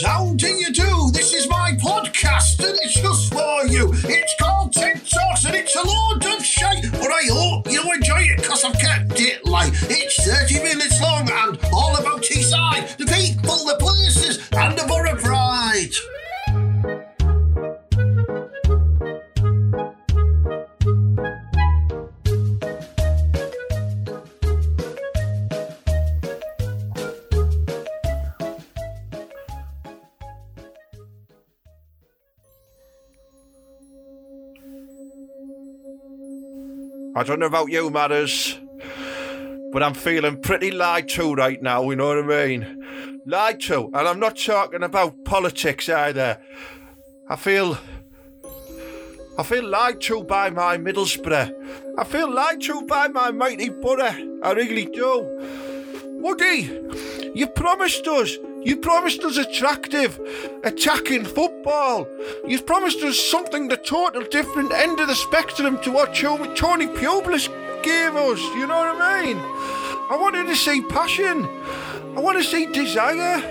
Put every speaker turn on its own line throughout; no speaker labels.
do you do? This is my podcast and it's just for you. It's called Ted Talks and it's a load of shite, but I hope you enjoy it because I've kept it light. It's 30 minutes long and all about Teesside,
don't know about you, Matters, but I'm feeling pretty lied to right now, you know what I mean? Lied to, and I'm not talking about politics either. I feel. I feel lied to by my Middlesbrough. I feel lied to by my mighty borough. I really do. Woody, you promised us. You promised us attractive, attacking football. You promised us something the total different end of the spectrum to what Tony Tony Pulis gave us. You know what I mean? I wanted to see passion. I want to see desire.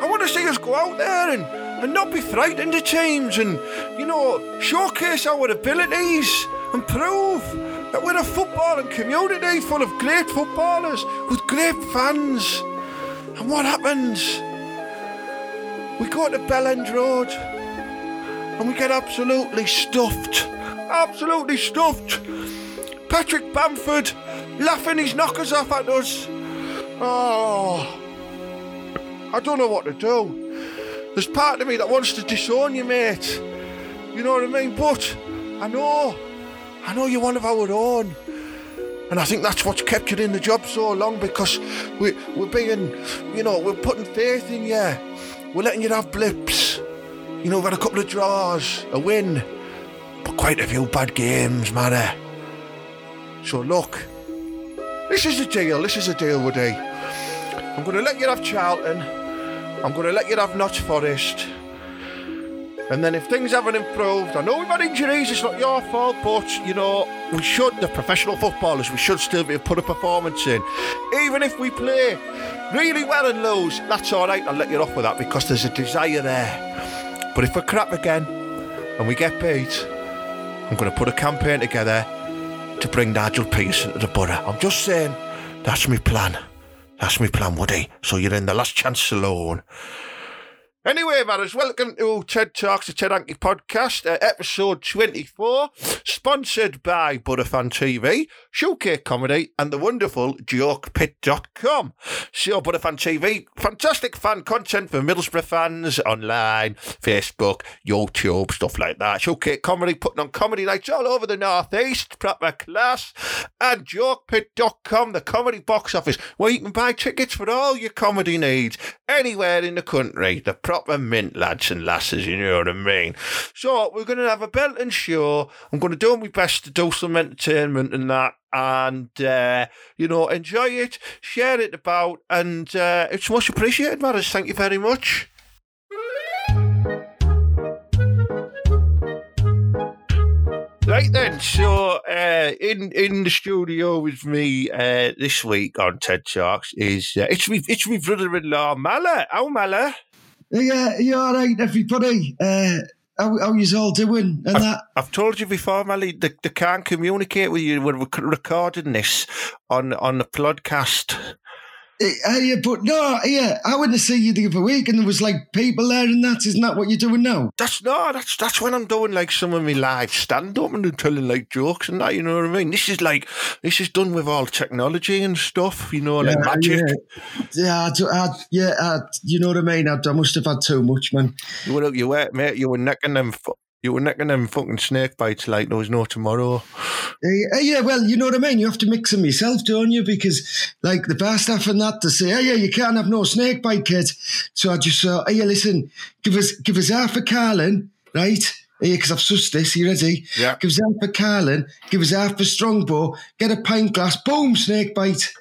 I want to see us go out there and, and not be frightened of teams and, you know, showcase our abilities and prove that we're a footballing community full of great footballers with great fans. And what happens? We go to Bell End Road and we get absolutely stuffed. Absolutely stuffed. Patrick Bamford laughing his knockers off at us. Oh, I don't know what to do. There's part of me that wants to disown you, mate. You know what I mean? But I know, I know you're one of our own. And I think that's what's kept you in the job so long because we, we're being, you know, we're putting faith in you. We're letting you have blips. You know, we've had a couple of draws, a win, but quite a few bad games, man. So look, this is a deal. This is a deal, Woody. I'm going to let you have Charlton. I'm going to let you have Notts Forest. And then if things haven't improved, I know we've had injuries, it's not your fault, but, you know, we should, the professional footballers, we should still be put a performance in. Even if we play really well and lose, that's all right, I'll let you off with that because there's a desire there. But if we're crap again and we get beat, I'm going to put a campaign together to bring Nigel Pearson to the borough. I'm just saying, that's my plan. That's my plan, Woody. So you're in the last chance alone. Anyway, matters, welcome to TED Talks, the Ted Hankey podcast, uh, episode 24, sponsored by Butterfan TV, Showcase Comedy, and the wonderful JokePit.com. So, Butterfan TV, fantastic fan content for Middlesbrough fans online, Facebook, YouTube, stuff like that. Showcase Comedy, putting on comedy nights all over the Northeast, proper class, and JokePit.com, the comedy box office, where you can buy tickets for all your comedy needs anywhere in the country. The proper mint lads and lasses, you know what I mean? So we're going to have a belting show. I'm going to do my best to do some entertainment and that. And, uh, you know, enjoy it, share it about, and uh, it's much appreciated, Matters. Thank you very much. Right then, so uh, in in the studio with me uh, this week on TED Talks is uh, it's me it's my brother-in-law Mala. How Mala?
Yeah, you all right, everybody? Uh, how, how you all doing? And that
I've told you before, Mally, they, they can't communicate with you. We're recording this on on the podcast.
Uh, yeah, but no, yeah, I went to see you the other week, and there was like people there, and that isn't that what you're doing now?
That's no, that's that's when I'm doing like some of my live stand up and telling like jokes and that. You know what I mean? This is like this is done with all technology and stuff. You know, like
Yeah,
magic.
Yeah, yeah, I, do- I, yeah I, you know what I mean. I, I must have had too much, man.
You were you were mate. You were necking them. fu- You were necking them fucking snake bites like there was no tomorrow.
Uh, yeah, well, you know what I mean. You have to mix them yourself, don't you? Because like the bar staff and that, they say, "Oh yeah, you can't have no snake bite, kid." So I just thought, "Oh yeah, listen, give us give us half a Carling, right?" Yeah, because I've sussed this. You ready?
Yeah.
Give us half a Carling, give us half a Strongbow, get a pint glass, boom, snake bite.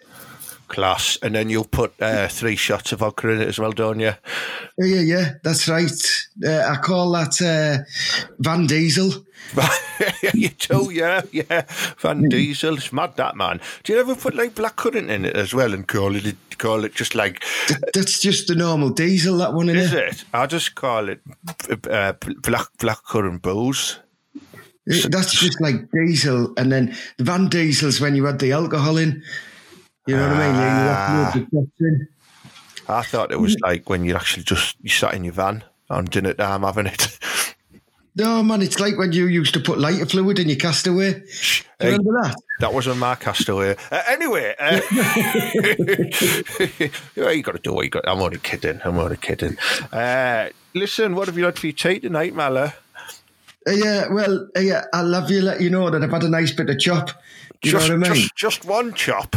Class. And then you'll put uh, three shots of vodka in it as well, don't you?
Yeah, yeah, yeah, that's right. Uh, I call that uh, Van Diesel.
you do, yeah, yeah. Van Diesel, it's mad that man. Do you ever put like blackcurrant in it as well and call it call it just like?
That's just the normal diesel, that one,
Is
innit?
it? I just call it uh, black blackcurrant booze.
That's just like diesel. And then the Van Diesel's when you add the alcohol in. You know what I mean? You have loads of shots in.
I thought it was like when you actually just you sat in your van on dinner time having it.
No, man, it's like when you used to put lighter fluid in your castaway. Do you
Hey.
remember that?
That wasn't my castaway. Uh, anyway, uh, you got to do what you got. I'm only kidding. I'm only kidding. Uh, listen, what have you had for your tea tonight, Mala?
Uh, yeah, well, uh, yeah, I love you. Let you know that I've had a nice bit of chop. Do you
just,
know what I mean?
just, just one chop.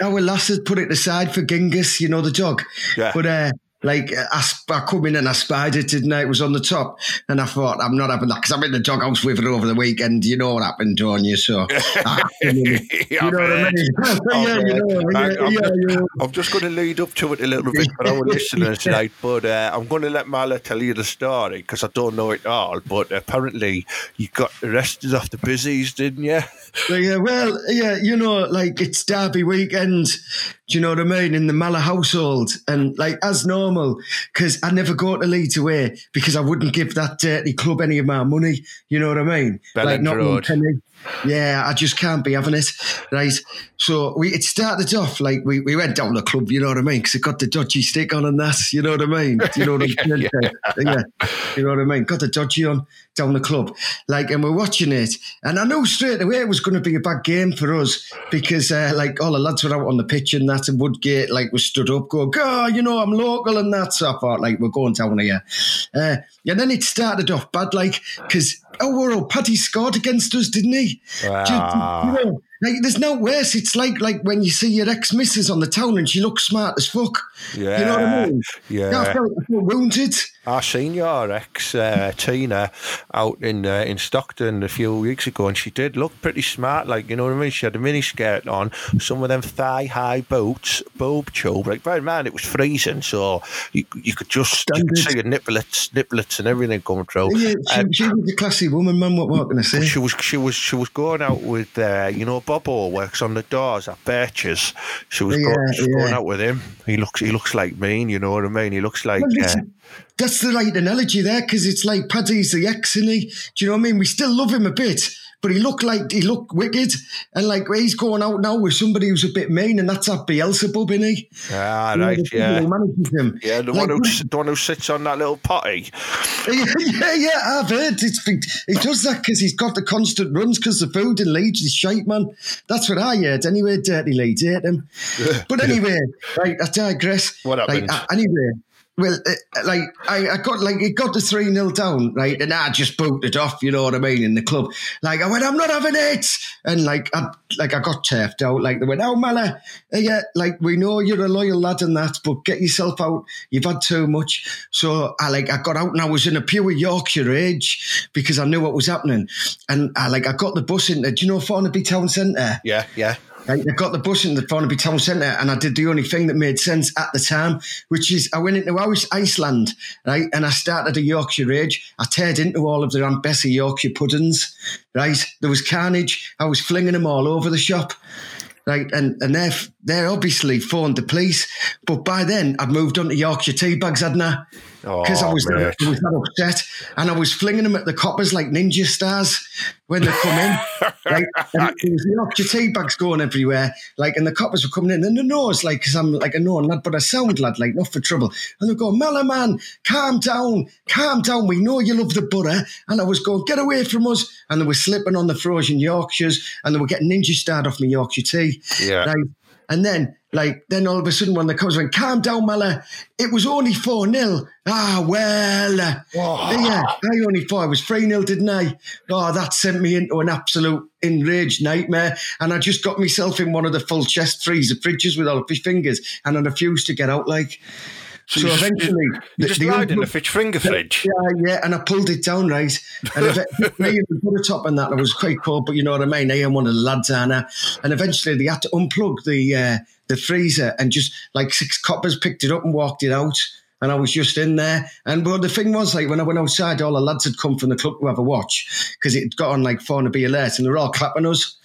Our lass had put it aside for Genghis, you know, the dog.
Yeah.
But uh, like I, I come in and I spied it, didn't I? It was on the top, and I thought I'm not having that because I'm in the doghouse with her over the weekend. You know what happened, don't you? So, you know what I mean? yeah, you know, yeah,
I'm,
yeah, yeah.
I'm just going to lead up to it a little bit for our listeners tonight, but uh, I'm going to let Mala tell you the story because I don't know it all. But apparently, you got arrested off the busies, didn't you?
Yeah, well, yeah, you know, like it's Derby weekend. Do you know what I mean? In the Mala household, and like as normal, because I never go to Leeds away because I wouldn't give that dirty club any of my money. You know what I mean?
Bell
like not one penny. Yeah, I just can't be having it, right? So we it started off like we, we went down the club, you know what I mean? Because it got the dodgy stick on and that, you know what I mean? You know what I mean? yeah, you know what I mean? Got the dodgy on down the club, like, and we're watching it, and I knew straight away it was going to be a bad game for us because, uh, like, all the lads were out on the pitch and that, and Woodgate like was stood up, going, "God, you know, I'm local and that." So I thought, like, we're going down here, uh, and then it started off bad, like, because oh, well, Paddy scored against us, didn't he? Do you-
Ah.
you know, like, there's no worse. It's like like when you see your ex missus on the town and she looks smart as fuck.
Yeah,
You know what I mean?
yeah.
I felt, I felt wounded.
I seen your ex uh, Tina out in uh, in Stockton a few weeks ago, and she did look pretty smart. Like you know what I mean. She had a mini skirt on, some of them thigh high boots, boob tube. Like, but man, it was freezing, so you you could just you could see your nipplets, nipplets, and everything coming through.
Yeah, she,
And
she was a classy woman, man. What, what can I say?
she was she was she was going out with uh, you know Bobo works on the doors at Birches. She was,
Yeah,
go- she was
yeah.
going out with him. He looks he looks like me. You know what I mean? He looks like.
Well,
Uh,
that's the right analogy there because it's like Paddy's the ex, isn't he? Do you know what I mean? We still love him a bit, but he looked like he looked wicked, and like he's going out now with somebody who's a bit mean, and that's that Beelzebub, isn't he?
ah,
You
right, yeah.
him.
Yeah, the
Like,
one who the one who sits on that little potty.
yeah, yeah, I've heard it's he does that because he's got the constant runs because the food in Leeds is shite, man. That's what I heard. Anyway, dirty Leeds hate him. But anyway, right, I digress.
What happened?
uh, anyway, well, uh, like I, I got like it got the three 0 down, right, and I just booted off. You know what I mean? In the club, like I went, I'm not having it, and like I like I got turfed out. Like they went, oh Mala, uh, yeah, like we know you're a loyal lad and that, but get yourself out. You've had too much. So I like I got out and I was in a pure Yorkshire age because I knew what was happening, and I like I got the bus into. Do you know Thornaby Town Centre?
Yeah, yeah.
Right, I got the bus in the Thornaby Town Centre and I did the only thing that made sense at the time, which is I went into Ice- Iceland, right, and I started a Yorkshire Age. I teared into all of their Aunt Bessie Yorkshire puddings, right? There was carnage. I was flinging them all over the shop. Right, and, and they're, they're obviously phoned the police. But by then, I'd moved on to Yorkshire tea bags, hadn't I? Oh, because I
Oh,
was,
mate.
I was that upset. And I was flinging them at the coppers like ninja stars when they come in. right? And there was Yorkshire tea bags going everywhere. Like, and the coppers were coming in. And the nose, like, because I'm like a known lad, but a sound lad, like, not for trouble. And they're going, Mellow man, calm down, calm down. We know you love the butter. And I was going, get away from us. And they were slipping on the frozen Yorkshires and they were getting ninja starred off my Yorkshire tea.
Yeah.
Right. And then, like, then all of a sudden, when the cops went, calm down, Mella, it was only 4 0. Ah, well. uh, Yeah, I only thought it was 3 0, didn't I? Oh, that sent me into an absolute enraged nightmare. And I just got myself in one of the full chest freezer fridges with all of my fingers, and I refused to get out, like.
So,
So eventually,
you
the-
just
the
in the Fitch finger fridge.
Yeah, yeah, and I pulled it down right, and eventually the butter top and that it was quite cool. But you know what I mean. I am one of the lads, Anna, and eventually they had to unplug the uh, the freezer, and just like six coppers picked it up and walked it out. And I was just in there. And well, the thing was, like, when I went outside, all the lads had come from the club to have a watch because it got on like phone to be alert and they were all clapping us.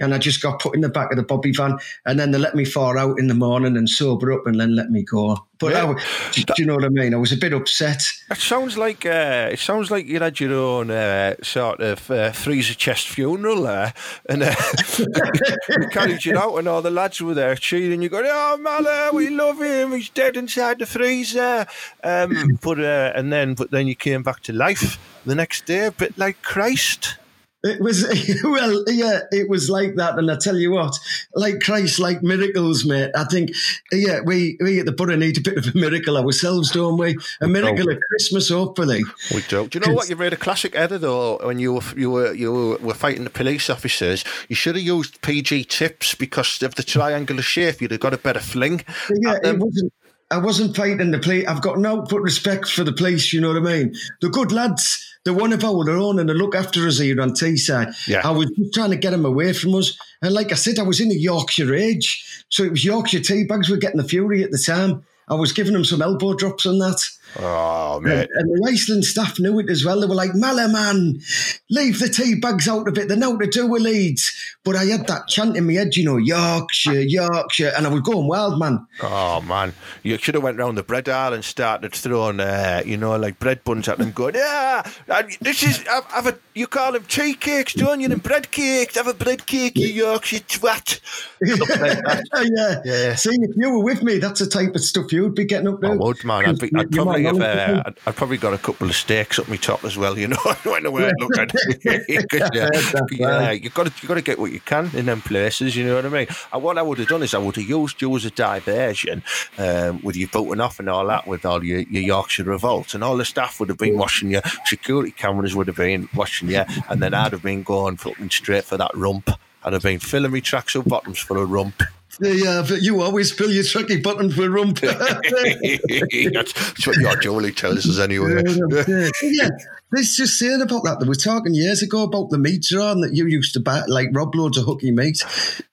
And I just got put in the back of the bobby van. And then they let me fall out in the morning and sober up and then let me go. But
Yeah.
I do, do you know what I mean? I was a bit upset.
It sounds like uh, it sounds like you had your own uh, sort of uh, freezer chest funeral there, and uh, you carried you out, and all the lads were there cheering. You go, "Oh, Mala, we love him. He's dead inside the freezer." Um, but uh, and then but then you came back to life the next day, a bit like Christ.
It was well, yeah, it was like that. And I tell you what, like Christ, like miracles, mate. I think, yeah, we we at the Borough need a bit of a miracle ourselves, don't we? A miracle at Christmas, hopefully.
We do. Do you know what? You made a classic error though when you were you were you were, were fighting the police officers. You should have used PG tips because of the triangular shape. You'd have got a better fling.
Yeah, it um, wasn't. I wasn't fighting the police. I've got no but respect for the police. You know what I mean? The good lads. They're one of our own, and they look after us here on Teesside.
Yeah.
I was just trying to get them away from us, and like I said, I was in a Yorkshire age, so it was Yorkshire tea bags were getting the fury at the time. I was giving them some elbow drops on that.
Oh mate.
and the Iceland staff knew it as well. They were like, Mala, man, leave the tea bags out of it. They know to do with Leeds. But I had that chant in my head, you know, Yorkshire, Yorkshire. And I was going wild, man.
Oh man, you should have went round the bread aisle and started throwing, uh, you know, like bread buns at them, going, "Yeah, this is have, have a you call them tea cakes, don't you? And bread cakes, have a bread cake, you Yorkshire twat." Like
yeah.
Yeah.
See, if you were with me, that's the type of stuff you'd be getting up to.
I would, man. I'd, be, I'd probably
more
have. Uh, I'd, I'd probably got a couple of steaks up my top as well. You know, when I went look at it. yeah,
That's
yeah,
right.
you got to you got to get what you can in them places. You know what I mean? And what I would have done is I would have used you as a diversion um, with you booting off and all that with all your, your Yorkshire revolt, and all the staff would have been watching you. Security cameras would have been watching you, and then I'd have been going fucking straight for that rump. I'd have been filling me tracksuit bottoms full of rump.
Yeah, uh, but you always fill your tricky button for rump.
that's, that's what your Julie tells us anyway.
yeah, let's just saying about that. We were talking years ago about the meat drawn that you used to buy, like rob loads of hooky meat.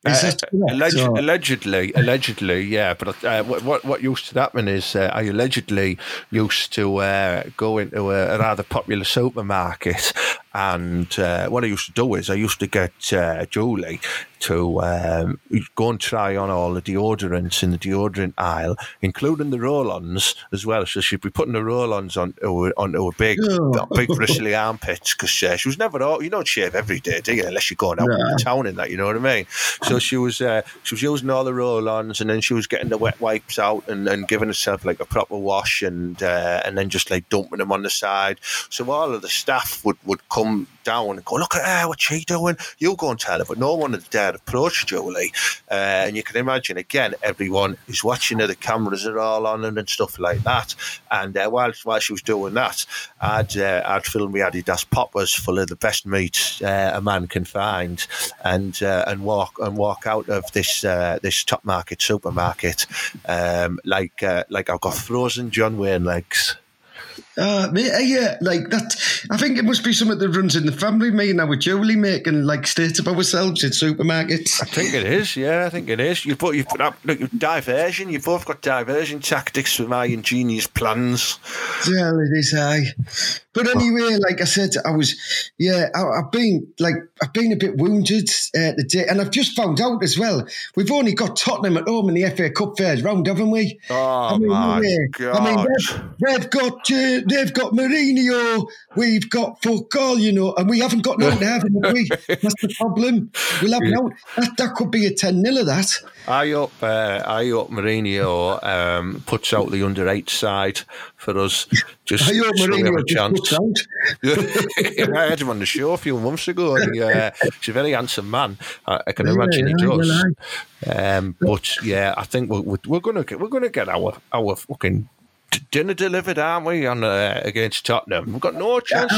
Uh,
that
alleged, allegedly, allegedly, yeah. But uh, what, what used to happen is uh, I allegedly used to uh, go into a, a rather popular supermarket, and uh, what I used to do is I used to get uh, Julie to um, go and try on all the deodorants in the deodorant aisle, including the roll-ons as well. So she'd be putting the roll-ons a, onto a big,
Oh.
big bristly armpits because uh, she was never. all- You don't shave every day, do you? Unless you're going out in the town and that. You know what I mean? So she was uh, she was using all the roll-ons, and then she was getting the wet wipes out and, and giving herself like a proper wash, and uh, and then just like dumping them on the side. So all of the staff would, would come down and go, look at her, what's she doing? You go and tell her, but no one had dared approach Julie. Uh, and you can imagine again, everyone is watching her. The cameras are all on her and stuff like that. And uh, while while she was doing that, I'd uh, I'd fill my Adidas poppers full of the best meat uh, a man can find, and uh, and walk and walk out of this uh, this top market supermarket um, like like I've got frozen John Wayne legs.
Uh, me- yeah, like that. I think it must be something that runs in the family. Me and our Julie making like states of ourselves in supermarkets.
I think it is. Yeah, I think it is. You put you put up look, diversion. You've both got diversion tactics for my ingenious plans.
Yeah, it is high. But anyway, like I said, I was, yeah, I, I've been like, I've been a bit wounded uh, today, and I've just found out as well. We've only got Tottenham at home in the FA Cup third round, haven't we?
Oh my
yeah. I mean, they've, they've got uh, they've got Mourinho, we've got fuck all, you know, and we haven't got no to have have we? That's the problem. We'll have no. That, that could be a 10 nil of that.
I hope uh, I hope Mourinho um, puts out the under eight side for us. Just
I hope
so we have a chance.
out.
I had him on the show a few months ago. And he, uh, he's a very handsome man. I, I can
Yeah,
imagine he
yeah,
does.
yeah.
Um, but yeah, I think we're, we're, we're gonna get we're gonna get our our fucking dinner delivered, aren't we? On uh, against Tottenham, we've got no chance.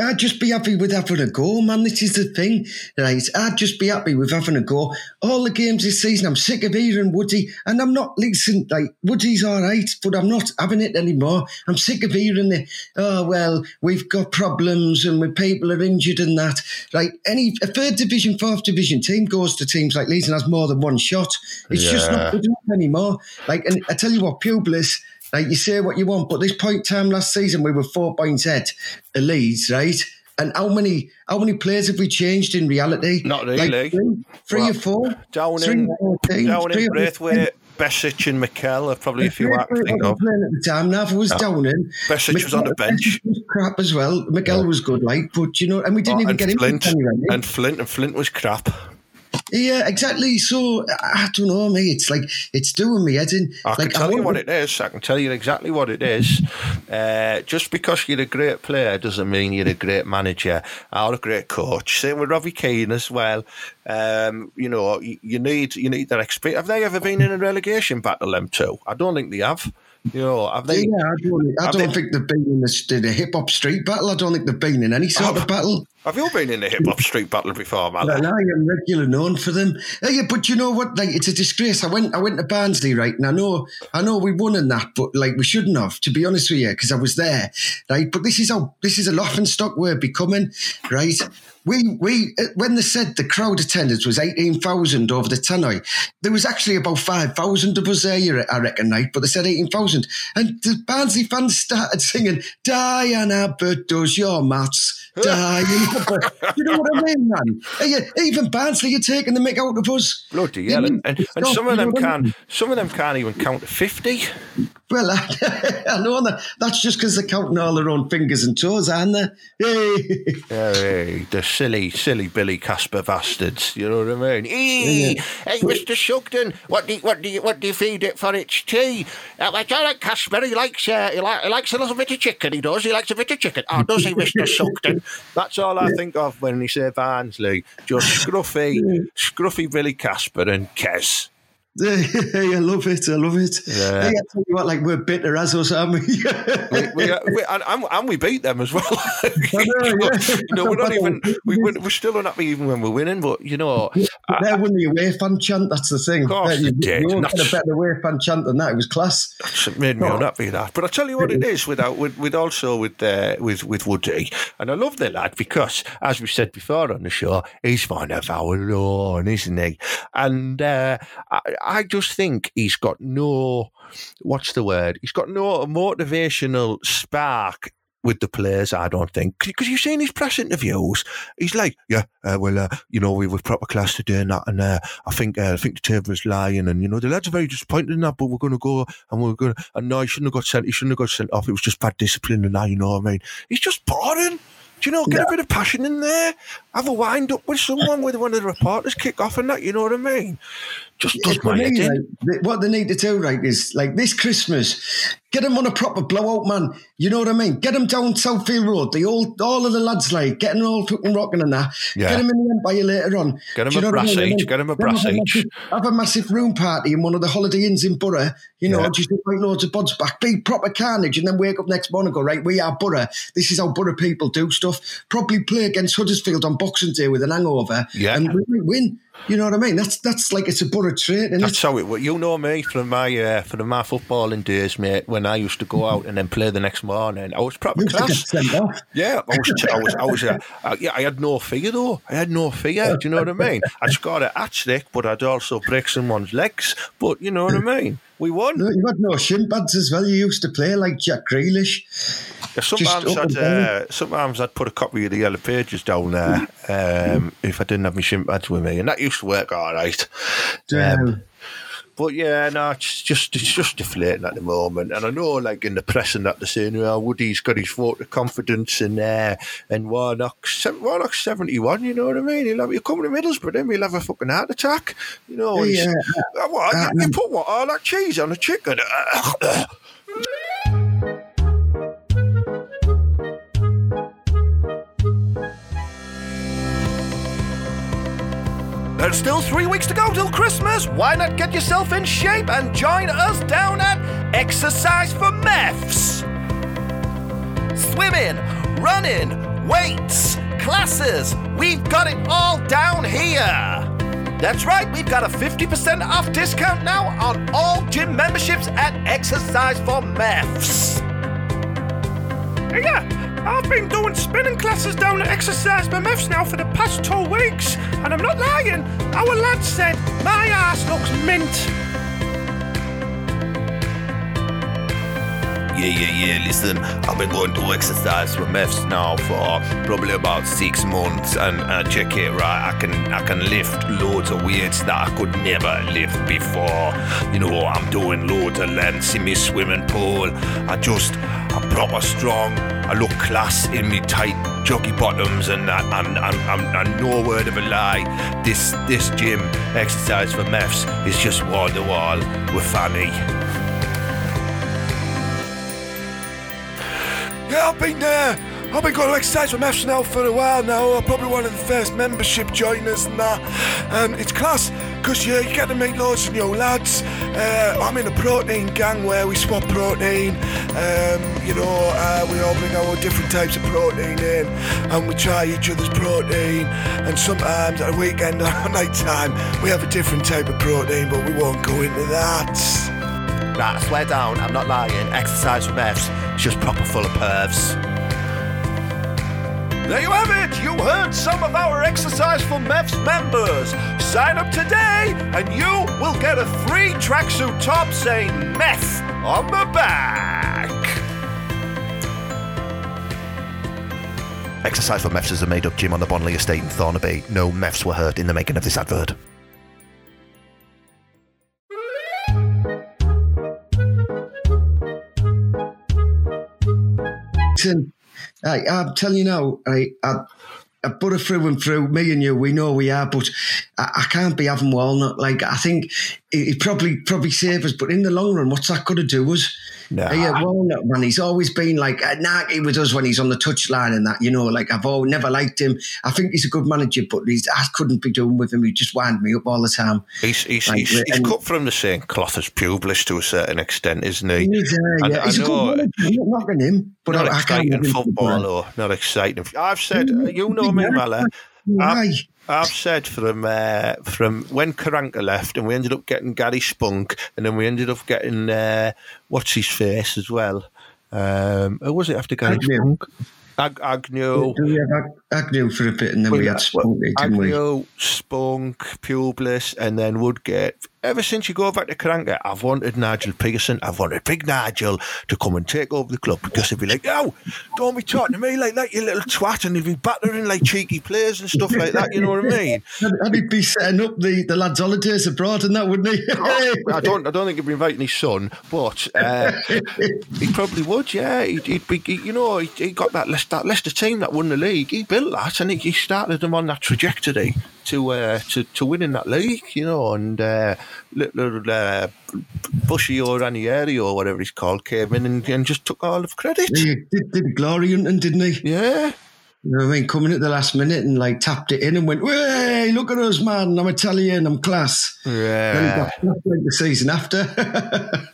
I'd just be happy with having a go, man. This is the thing, right? I'd just be happy with having a go. All the games this season, I'm sick of hearing Woody, and I'm not listening. Like Woody's all right, but I'm not having it anymore. I'm sick of hearing the, oh well, we've got problems and when people are injured and that. Right? Any a third division, fourth division team goes to teams like Leeds and has more than one shot. It's just not good enough anymore. Like, and I tell you what, Publis. Like you say what you want, but this point time last season we were four points ahead of Leeds, right? And how many how many players have we changed in reality?
Not
Like
really.
three, three
Well,
or four.
Down
Three
in,
or teams,
down
three
in
or four
Braithwaite, Besic and Mikel are probably a few I think of.
Playing at the time, Nav was down in.
Besic was on the bench.
was crap as well. Mikel was good, like, but you know, and we didn't
Oh,
even get him. Anyway.
and Flint, and Flint was crap.
Yeah, exactly. So I don't know, mate. It's like it's doing me head in.
I
like,
can tell you what it is. I can tell you exactly what it is. Uh, just because you're a great player doesn't mean you're a great manager or a great coach. Same with Robbie Keane as well. Um, you know, you, you need you need that experience. Have they ever been in a relegation battle? Them two? I don't think they have. You know, have they?
Yeah, I don't, I don't
they-
think they've been in the, the hip hop street battle. I don't think they've been in any sort
Oh.
of battle.
Have you all been in a hip hop street battle before, man?
And I am regular known for them. Yeah, but you know what? Like, it's a disgrace. I went, I went to Barnsley, right? And I know, I know we won in that, but like we shouldn't have, to be honest with you, because I was there, right? But this is how this is a laughing stock we're becoming, right? We we uh, when they said the crowd attendance was eighteen thousand over the tannoy, there was actually about five thousand of us there, I reckon, right? But they said eighteen thousand, and the Barnsley fans started singing "Diana, but does your maths." Diana, you know what I mean, man? Yeah, even Barnsley are taking the mick out of us.
Bloody
You
hell! And, and, and some of them
know what I mean?
can some of them can't even count to fifty.
Well, I, I know that. That's just because they're counting all their own fingers and toes, aren't they? Hey.
Hey, the silly, silly Billy Casper bastards. You know what I mean? Hey, hey, Mr. Sugden, what do you, what do you, what do you feed it for its tea? Uh, I don't like Casper. He likes, uh, he, li- he likes a little bit of chicken. He does. He likes a bit of chicken. Oh, does he, Mr. Sugden? That's all I think of when he say Barnsley. Just scruffy, scruffy Billy Casper and
Kes. I love it. I love it.
Yeah.
Hey, I tell you what, like we're bitter as us, aren't we?
we, we, uh, we, and, and, we beat them as well.
know,
you, know,
yeah.
you know, we're not even we, we're, still unhappy even when we're winning. But you know,
They're winning the away fan chant. That's the thing.
Of course
you,
they did.
You
That's-
a better away fan chant than that. It was class.
it made me
Oh.
unhappy that. But I tell you what, it is without with, with also with uh, with with Woody, and I love the lad because, as we said before on the show, he's one of our own, isn't he? And uh, I, I just think he's got no what's the word? He's got no motivational spark with the players, I don't think. Because you've seen his press interviews. He's like, yeah, uh, well, uh, you know, we were proper class today and that, and uh, I think uh, I think the table is lying, and, you know, the lads are very disappointed in that, but we're going to go and we're going to, and no, he shouldn't have got sent, he shouldn't have got sent off. It was just bad discipline and now, you know what I mean? He's just boring. Do you know, get a bit of passion in there. Have a wind up with someone with one of the reporters kick off and that, you know what I mean? Just does my
me,
head in.
like, what they need to do, right, is like this Christmas, get them on a proper blowout, man. You know what I mean? Get them down Southfield Road. The old, all of the lads, like, getting all fucking rocking and that.
Yeah.
Get them in the Empire later on.
Get
them
a
what I
brass
mean? Then-
get 'em a brass
have
each.
massive- Have a massive room party in one of the holiday inns in Borough. You know,
Yeah.
just invite loads of buds back. Be proper carnage, and then wake up next morning and go, right, we are Borough. This is how Borough people do stuff. Probably play against Huddersfield on Boxing Day with an hangover.
Yeah.
And we might win. You know what I mean? That's that's like it's a Borough trait, and
That's how it works. You know me from my uh, from my footballing days, mate. When I used to go out and then play the next morning, I was proper
you used to get
class. Yeah, I was, I was, I was, uh, uh, yeah, I had no fear though. I had no fear. Do you know what I mean? I scored a hat trick, but I'd also break someone's legs. But you know what I mean? We won.
No, you had no shin pads as well. You used to play like Jack Grealish.
Yeah, sometimes I'd, uh, sometimes I'd put a copy of the Yellow Pages down there um, if I didn't have my shin pads with me, and that used to work all right. Um, But yeah, no, it's just it's just deflating at the moment, and I know, like in the press and that, they're saying, "Well, Woody's got his vote of confidence, and uh, and Warnock's Warnock's seventy one." You know what I mean? He'll, have, he'll come to Middlesbrough, then he'll have a fucking heart attack. You know,
Yeah, yeah.
Uh, what?
Uh,
you, you put what? All that cheese on a chicken?
There's still three weeks to go till Christmas. Why not get yourself in shape and join us down at Exercise for Meths? Swimming, running, weights, classes. We've got it all down here. That's right, we've got a 50% off discount now on all gym memberships at Exercise for Mefs.
Yeah, I've been doing spinning classes down at Exercise by Mefs now for the past two weeks, and I'm not lying. Our lad said my ass looks mint.
Yeah, yeah, yeah. Listen, I've been going to exercise for MEFs now for probably about six months, and uh, check it right. I can I can lift loads of weights that I could never lift before. You know, I'm doing loads of lengths in my swimming pool. I just I'm proper strong. I look class in me tight jockey bottoms, and I, and, and, and, and no word of a lie. This this gym exercise for MEFs is just wall to wall with Fanny.
Yeah, I've there. I've been going to exercise with Mefs now for a while now. I'm probably one of the first membership joiners and that. And it's class because yeah, you get to meet loads of new lads. Uh, I'm in a protein gang where we swap protein. Um, you know, uh, we all bring our different types of protein in and we try each other's protein. And sometimes at a weekend or night time, we have a different type of protein, but we won't go into that.
Right, I swear down, I'm not lying. Exercise from F's, it's just proper full of pervs.
There you have it. You heard some of our Exercise for MEFs members. Sign up today and you will get a free tracksuit top saying MEF on the back.
Exercise for Mefs is a made up gym on the Bonley estate in Thornaby. No Mefs were hurt in the making of this advert.
Listen, I, I'm telling you now, I, I, I put it through and through. Me and you, we know we are, but I, I can't be having Warnock. Like I think it, it probably probably save us, but in the long run, what's that going to do us?
Nah.
Yeah, Warnock man. He's always been like uh, narky with us when he's on the touchline and that. You know, like I've always never liked him. I think he's a good manager, but he's, I couldn't be doing with him. He just wind me up all the time.
He's, he's,
Like,
he's, he's cut from the same cloth as Pulis to a certain extent, isn't he?
He's, uh, yeah,
I
he's a
know-
good manager. I'm not knocking him, but
not
I, I can't.
exciting
have him
football, or. Not exciting. I've said, you know me, Mala.
Why?
I've said from uh, from when Karanka left, and we ended up getting Gary Spunk, and then we ended up getting uh, what's his face as well. Um, who was it after Gary
Agnew.
Spunk? Ag- Agnew.
Do we have Ag- Agnew for a bit and then we had Spunky, didn't we?
Agnew, Spunk, Pulis, and then Woodgate. Ever since you go back to Karanka, I've wanted Nigel Pearson, I've wanted Big Nigel to come and take over the club because he'd be like, "Yo, don't be talking to me like that, you little twat," and he'd be battering like cheeky players and stuff like that. You know what I mean?
And he'd be setting up the, the lads' holidays abroad and that, wouldn't he?
I don't. I don't think he'd be inviting his son, but uh, he probably would. Yeah, he'd, he'd be. he- you know, he, he got that Leicester, that Leicester team that won the league. He built that, and he, he started them on that trajectory to uh, to to winning that league. You know, and uh, little uh, Bushy or Ranieri or whatever he's called came in and, and just took all of credit.
He did, did glory hunting, didn't he?
Yeah.
You know what I mean? Coming at the last minute and like tapped it in and went, "Hey, look at us, man! I'm Italian, I'm class." Then
Yeah.
got like the season after.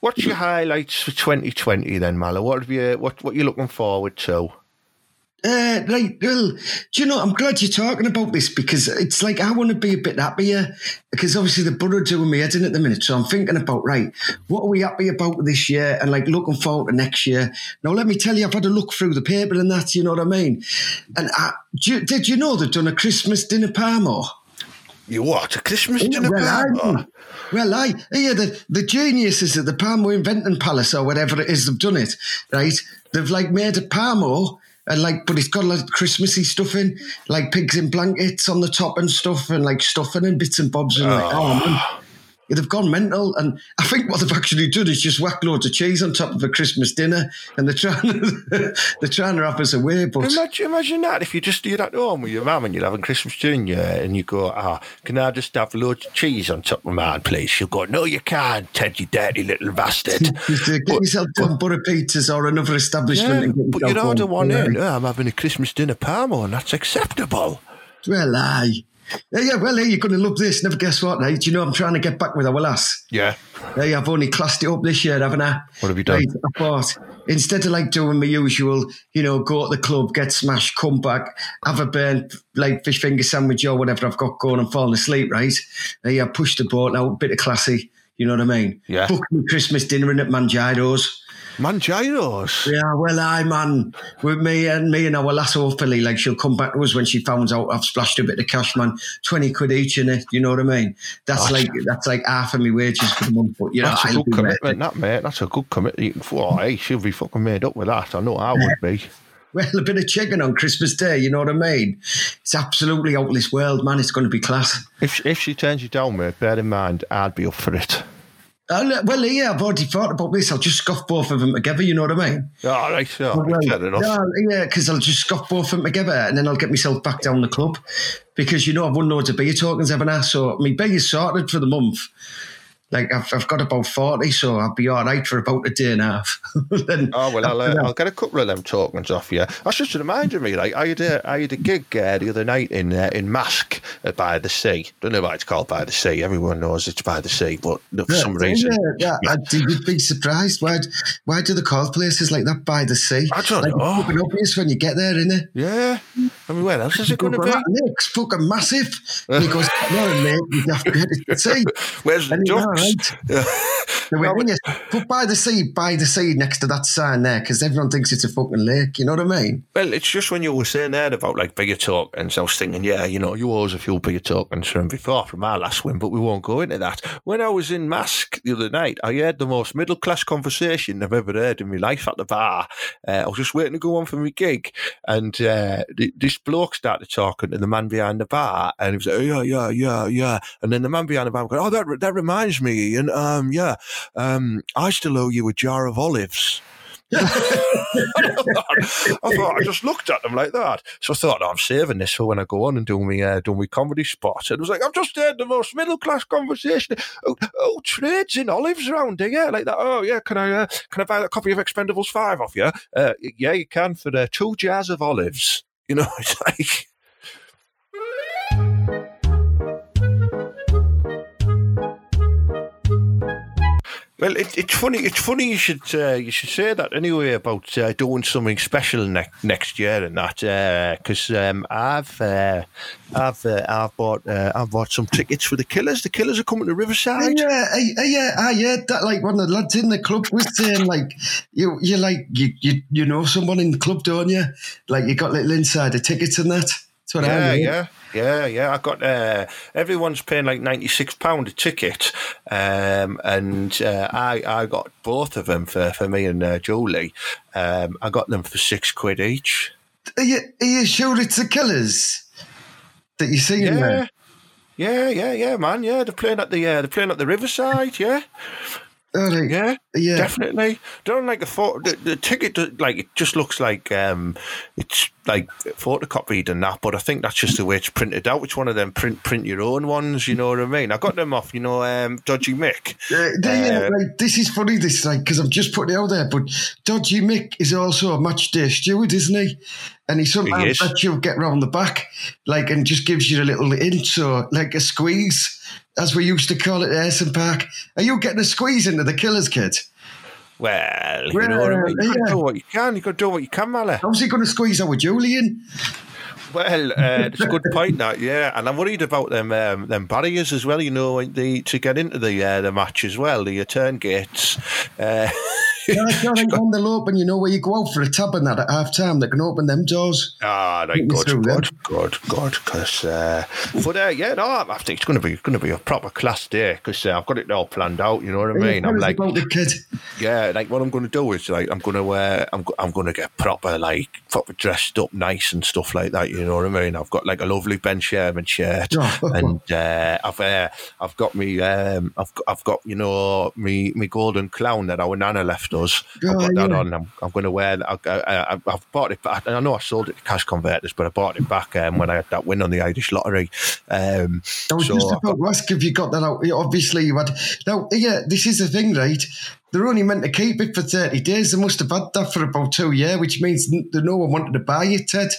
What's your highlights for 2020 then, Mala? What have you? What what you looking forward to?
Uh, right, well, do you know, I'm glad you're talking about this because it's like I want to be a bit happier because obviously the borough doing me head in at the minute. So I'm thinking about, right, what are we happy about this year and like looking forward to next year. Now, let me tell you, I've had a look through the paper and that, you know what I mean? And I, do you, did you know they've done a Christmas dinner parmo?
You what? A Christmas dinner
well, well, I, yeah, the, the geniuses at the Parmo Inventing Palace or whatever it is they've done it, right? They've like made a Parmo and like, but it's got like Christmassy stuff in, like pigs in blankets on the top and stuff, and like stuffing and bits and bobs and like, oh man. Ah. They've gone mental, and I think what they've actually done is just whack loads of cheese on top of a Christmas dinner, and they're trying, they're trying to have us away. But
Imagine, imagine that if you just you're at home with your mum and you're having Christmas dinner and you go, ah, can I just have loads of cheese on top of mine, please? She'll go, no, you can't, Ted, you dirty little bastard.
get yourself down Butter Pizzas or another establishment.
yeah,
and get
but you'd order one in. "Oh, I'm having a Christmas dinner parmo, and that's acceptable.
Well, aye. Yeah, yeah, well, hey, you're going to love this. Never guess what, right? You know, I'm trying to get back with our lass.
Yeah.
Hey, I've only classed it up this year, haven't I?
What have you done?
Right, I thought, instead of like doing my usual, you know, go to the club, get smashed, come back, have a burnt like fish finger sandwich or whatever I've got going and falling asleep, right? Uh, yeah, push the boat now, a bit of classy. You know what I mean?
Yeah.
Book me Christmas dinner in at Manjaro's.
Manjaros.
Yeah, well, I man, with me and me and our lass hopefully, like she'll come back to us when she finds out I've splashed a bit of cash, man. Twenty quid each in it. You know what I mean? That's like that's like half of my wages for the month. But you know,
That's a
I'll
good commitment, that mate. That's a good commitment. Oh, hey, she'll be fucking made up with that. I know I would be.
Well, a bit of chicken on Christmas Day. You know what I mean? It's absolutely out of this world, man. It's going to be class.
If if she turns you down, mate, bear in mind I'd be up for it.
Oh, I'll, well, yeah, I've already thought about this. I'll just scuff both of them together. You know what I mean?
All right, so
Well,
fair enough.
yeah, yeah, because I'll just scuff both of them together and then I'll get myself back down the club because you know I've won loads of beer tokens, haven't I? So my beer is sorted for the month. Like I've, I've got about forty, so I'll be all right for about a day and a half. then
Oh well, I'll, uh, I'll get a couple of them tokens off you. That's just reminded me. Like I had a, I had a gig uh, the other night in uh, in Marske uh, by the sea. Don't know why it's called by the sea. Everyone knows it's by the sea, but for some reason,
yeah, yeah, I, you'd be surprised. Why? Why do they call places like that by the sea?
I don't
like,
know.
It's obvious when you get there, isn't it?
yeah. I mean, where else is it going to be?
That lake's fucking massive. And he goes, no, mate, you have to get it to the sea.
Where's the
And you're all
ducks?
right. They went, but by the sea, by the sea, next to that sign there, because everyone thinks it's a fucking lake. You know what I mean?
Well, it's just when you were saying there about like bigger tokens, I was thinking, yeah, you know, you always a few bigger tokens from before from our last win, but we won't go into that. When I was in Marske the other night, I heard the most middle class conversation I've ever heard in my life at the bar. Uh, I was just waiting to go on for my gig, and uh, th- this bloke started talking to the man behind the bar, and he was like, oh, yeah, yeah, yeah, yeah. And then the man behind the bar was going, oh, that, re- that reminds me, and um, yeah, um, I still owe you a jar of olives. I thought I just looked at them like that. So I thought, oh, I'm saving this for when I go on and do my uh, do my comedy spot. And it was like, I've just heard the most middle class conversation. Oh, oh, trades in olives around here, like that. Oh yeah, can I uh, can I buy that copy of Expendables Five off you? Uh, yeah, you can for uh, two jars of olives. You know, it's like. Well, it, it's funny. It's funny you should uh, you should say that anyway about uh, doing something special ne- next year and that because um, I've uh, I've uh, I've bought uh, I've bought some tickets for the Killers. The Killers are coming to Riverside.
Yeah, I, yeah, I heard that. Like one of the lads in the club was saying, like you, you like you, you, you know someone in the club, don't you? Like you got little insider tickets and that. That's what I
Yeah, yeah, yeah, yeah. I got uh, everyone's paying like ninety six pound a ticket, um, and uh, I I got both of them for, for me and uh, Julie. Um, I got them for six quid each.
Are you, are you sure it's the killers that you see
Yeah.
there?
Yeah, yeah, yeah, man. Yeah, they're playing at the uh, they're playing at the Riverside. Yeah,
Oh, like,
yeah,
yeah.
definitely. Don't like the photo. The, the ticket, like it just looks like um, it's like photocopied and that. But I think that's just the way it's printed out. Which one of them print print your own ones? You know what I mean? I got them off. You know, um, Dodgy Mick.
They, uh, like, this is funny, this like because I'm just putting it out there, but Dodgy Mick is also a match day steward, isn't he? And he
He
sometimes
is.
lets you get round the back, like, and just gives you a little hint, so like a squeeze, as we used to call it at Ayresome Park. Are you getting a squeeze into the Killers, kid?
Well, you know what I mean. You
Yeah.
to do what you can. You got to do what you can, Mally.
How's he going to squeeze our Julian?
Well, uh, it's a good point that, yeah, and I'm worried about them um, them barriers as well. You know, the to get into the uh, the match as well, the turn gates. Uh,
Not like when they'll open, you know, where you go out for a tab and that at half time, they can open them doors.
Ah, right, good, good, good, good. Because, uh, but uh, yeah, no, I think it's going to be going to be a proper class day because uh, I've got it all planned out. You know what I mean? I'm like,
about the kid.
yeah, like what I'm going to do is like I'm going to uh, I'm I'm going to get proper like proper dressed up, nice and stuff like that. You know what I mean? I've got like a lovely Ben Sherman shirt,
Oh.
and uh, I've uh, I've got me um, I've I've got you know me me golden clown that our nana left I've
Oh,
got that
yeah.
on. I'm, I'm going to wear. I, I, I, I've bought it. back. I know I sold it to cash converters, but I bought it back um, when I had that win on the Irish lottery. Um,
I was
so
just about to ask if you got that out. Obviously, you had. Now, yeah, this is the thing, right? They're only meant to keep it for 30 days. They must have had that for about two years, which means that no one wanted to buy it, Ted.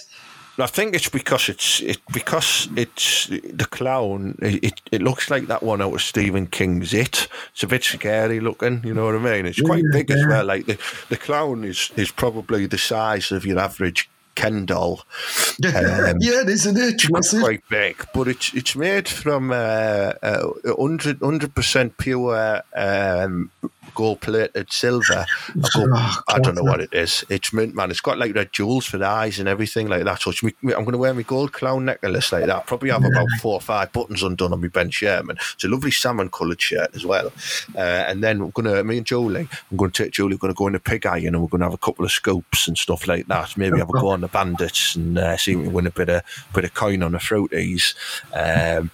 I think it's because it's it because it's the clown. It it looks like that one out of Stephen King's It. It's a bit scary looking. You know what I mean? It's quite big as well. Like the, the clown is is probably the size of your average Ken doll. Um,
yeah, isn't it?
It's quite big, but it's it's made from uh, uh, 100 percent pure um, gold plated silver. I, go-
Oh,
I don't know what it is. It's mint, man. It's got like red jewels for the eyes and everything like that. So me, I'm going to wear my gold clown necklace like that. Probably have about four or five buttons undone on my Ben Sherman. It's a lovely salmon coloured shirt as well. Uh, and then we're going to, me and Julie, I'm going to take Julie, we're going to go in the pig iron and we're going to have a couple of scoops and stuff like that. Maybe have a go on the bandits and uh, see if we win a bit of bit of coin on the fruities. Um,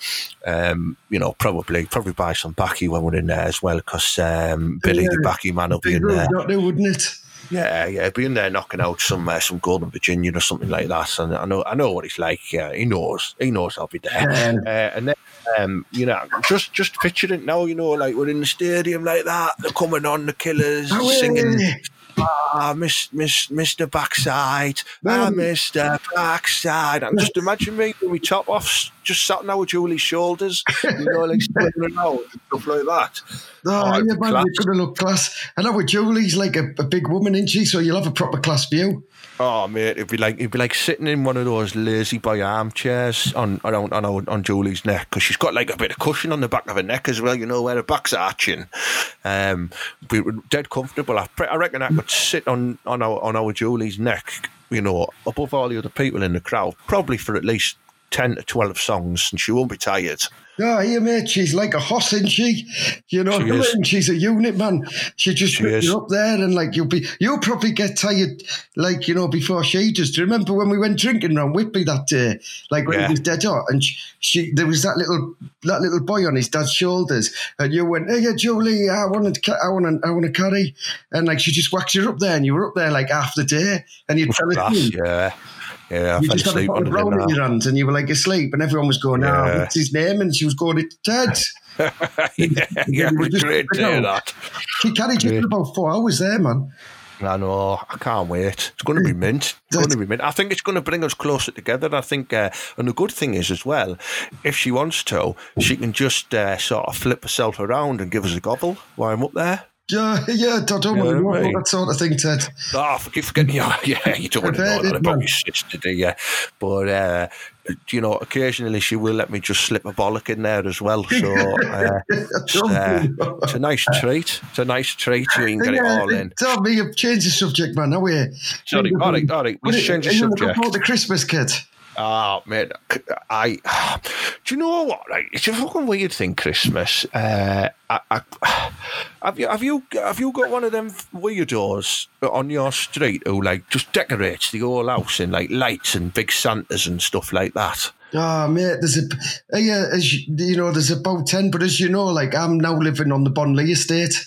um, you know, probably probably buy some backy when we're in there as well because um, Billy the
Yeah.
backy man will be in there.
there, wouldn't it?
Yeah, yeah, be in there knocking out some uh, some golden Virginian or something like that. And I know I know what he's like. Yeah, he knows. He knows I'll be there. Uh, and then um, you know, just just picture it now. You know, like we're in the stadium like that. They're coming on the Killers
Oh,
singing.
yeah.
Ah, miss, miss, Mr. Backside. Ah,
Um,
Mr. Backside. And just imagine me with my top off, just sat now with Julie's shoulders, you know, like standing around and stuff like that.
Oh,
Oh,
yeah, man,
class.
you're going to look class. And with Julie's like a, a big woman, isn't she? So you'll have a proper class view.
Oh mate, it'd be like it'd be like sitting in one of those lazy boy armchairs on around on on, Julie's neck because she's got like a bit of cushion on the back of her neck as well. You know where her back's arching. Um, we were dead comfortable. I, I reckon I could sit on on our on our Julie's neck. You know, above all the other people in the crowd, probably for at least ten to twelve songs, and she won't be tired.
Ah, oh, here, mate, she's like a horse, isn't she? You know,
She is.
she's a unit, man. She just
She
you up there, and like you'll be, you'll probably get tired, like you know, before she does. Do you remember when we went drinking around Whitby that day, like when
Yeah.
he was dead hot, and she, she, there was that little, that little boy on his dad's shoulders, and you went, "Hey, yeah, Julie, I want to, I want to, I want to carry," and like she just whacked you up there, and you were up there like half the day, and you fell
Class,
asleep.
yeah, yeah. I
You just had a bottle of
the
brown in your hands, and you were like asleep, and everyone was going, "Ah,
Yeah.
what's his name?" And she was going, "It's Ted."
yeah, yeah,
just-
great to hear that.
She carried you for about four hours there, man.
I know. I can't wait. It's going to be mint. It's going to be mint. I think it's going to bring us closer together. I think, uh, and the good thing is as well, if she wants to, she can just uh, sort of flip herself around and give us a gobble while I'm up there.
Yeah, yeah, I don't want to
Yeah,
that sort of thing, Ted.
Oh, forgive forgetting you. Yeah, you don't want to know that about your sister, do you? But uh, you know, occasionally she will let me just slip a bollock in there as well. So uh, it's, uh, it's a nice treat. It's a nice treat. You can get it all in.
Tell me, you've changed the subject, man. Now we're
Sorry, all right, all right. Let's change the
Are
subject.
forward to Christmas, kid?
Oh, man, I. Do you know what? Right, it's a fucking weird thing. Christmas. Uh, I, I, have you have you have you got one of them weirdos on your street who like just decorates the whole house in like lights and big Santas and stuff like that?
Ah, mate, there's a, yeah, as you, you know, there's about 10, but as you know, like, I'm now living on the Bonley estate,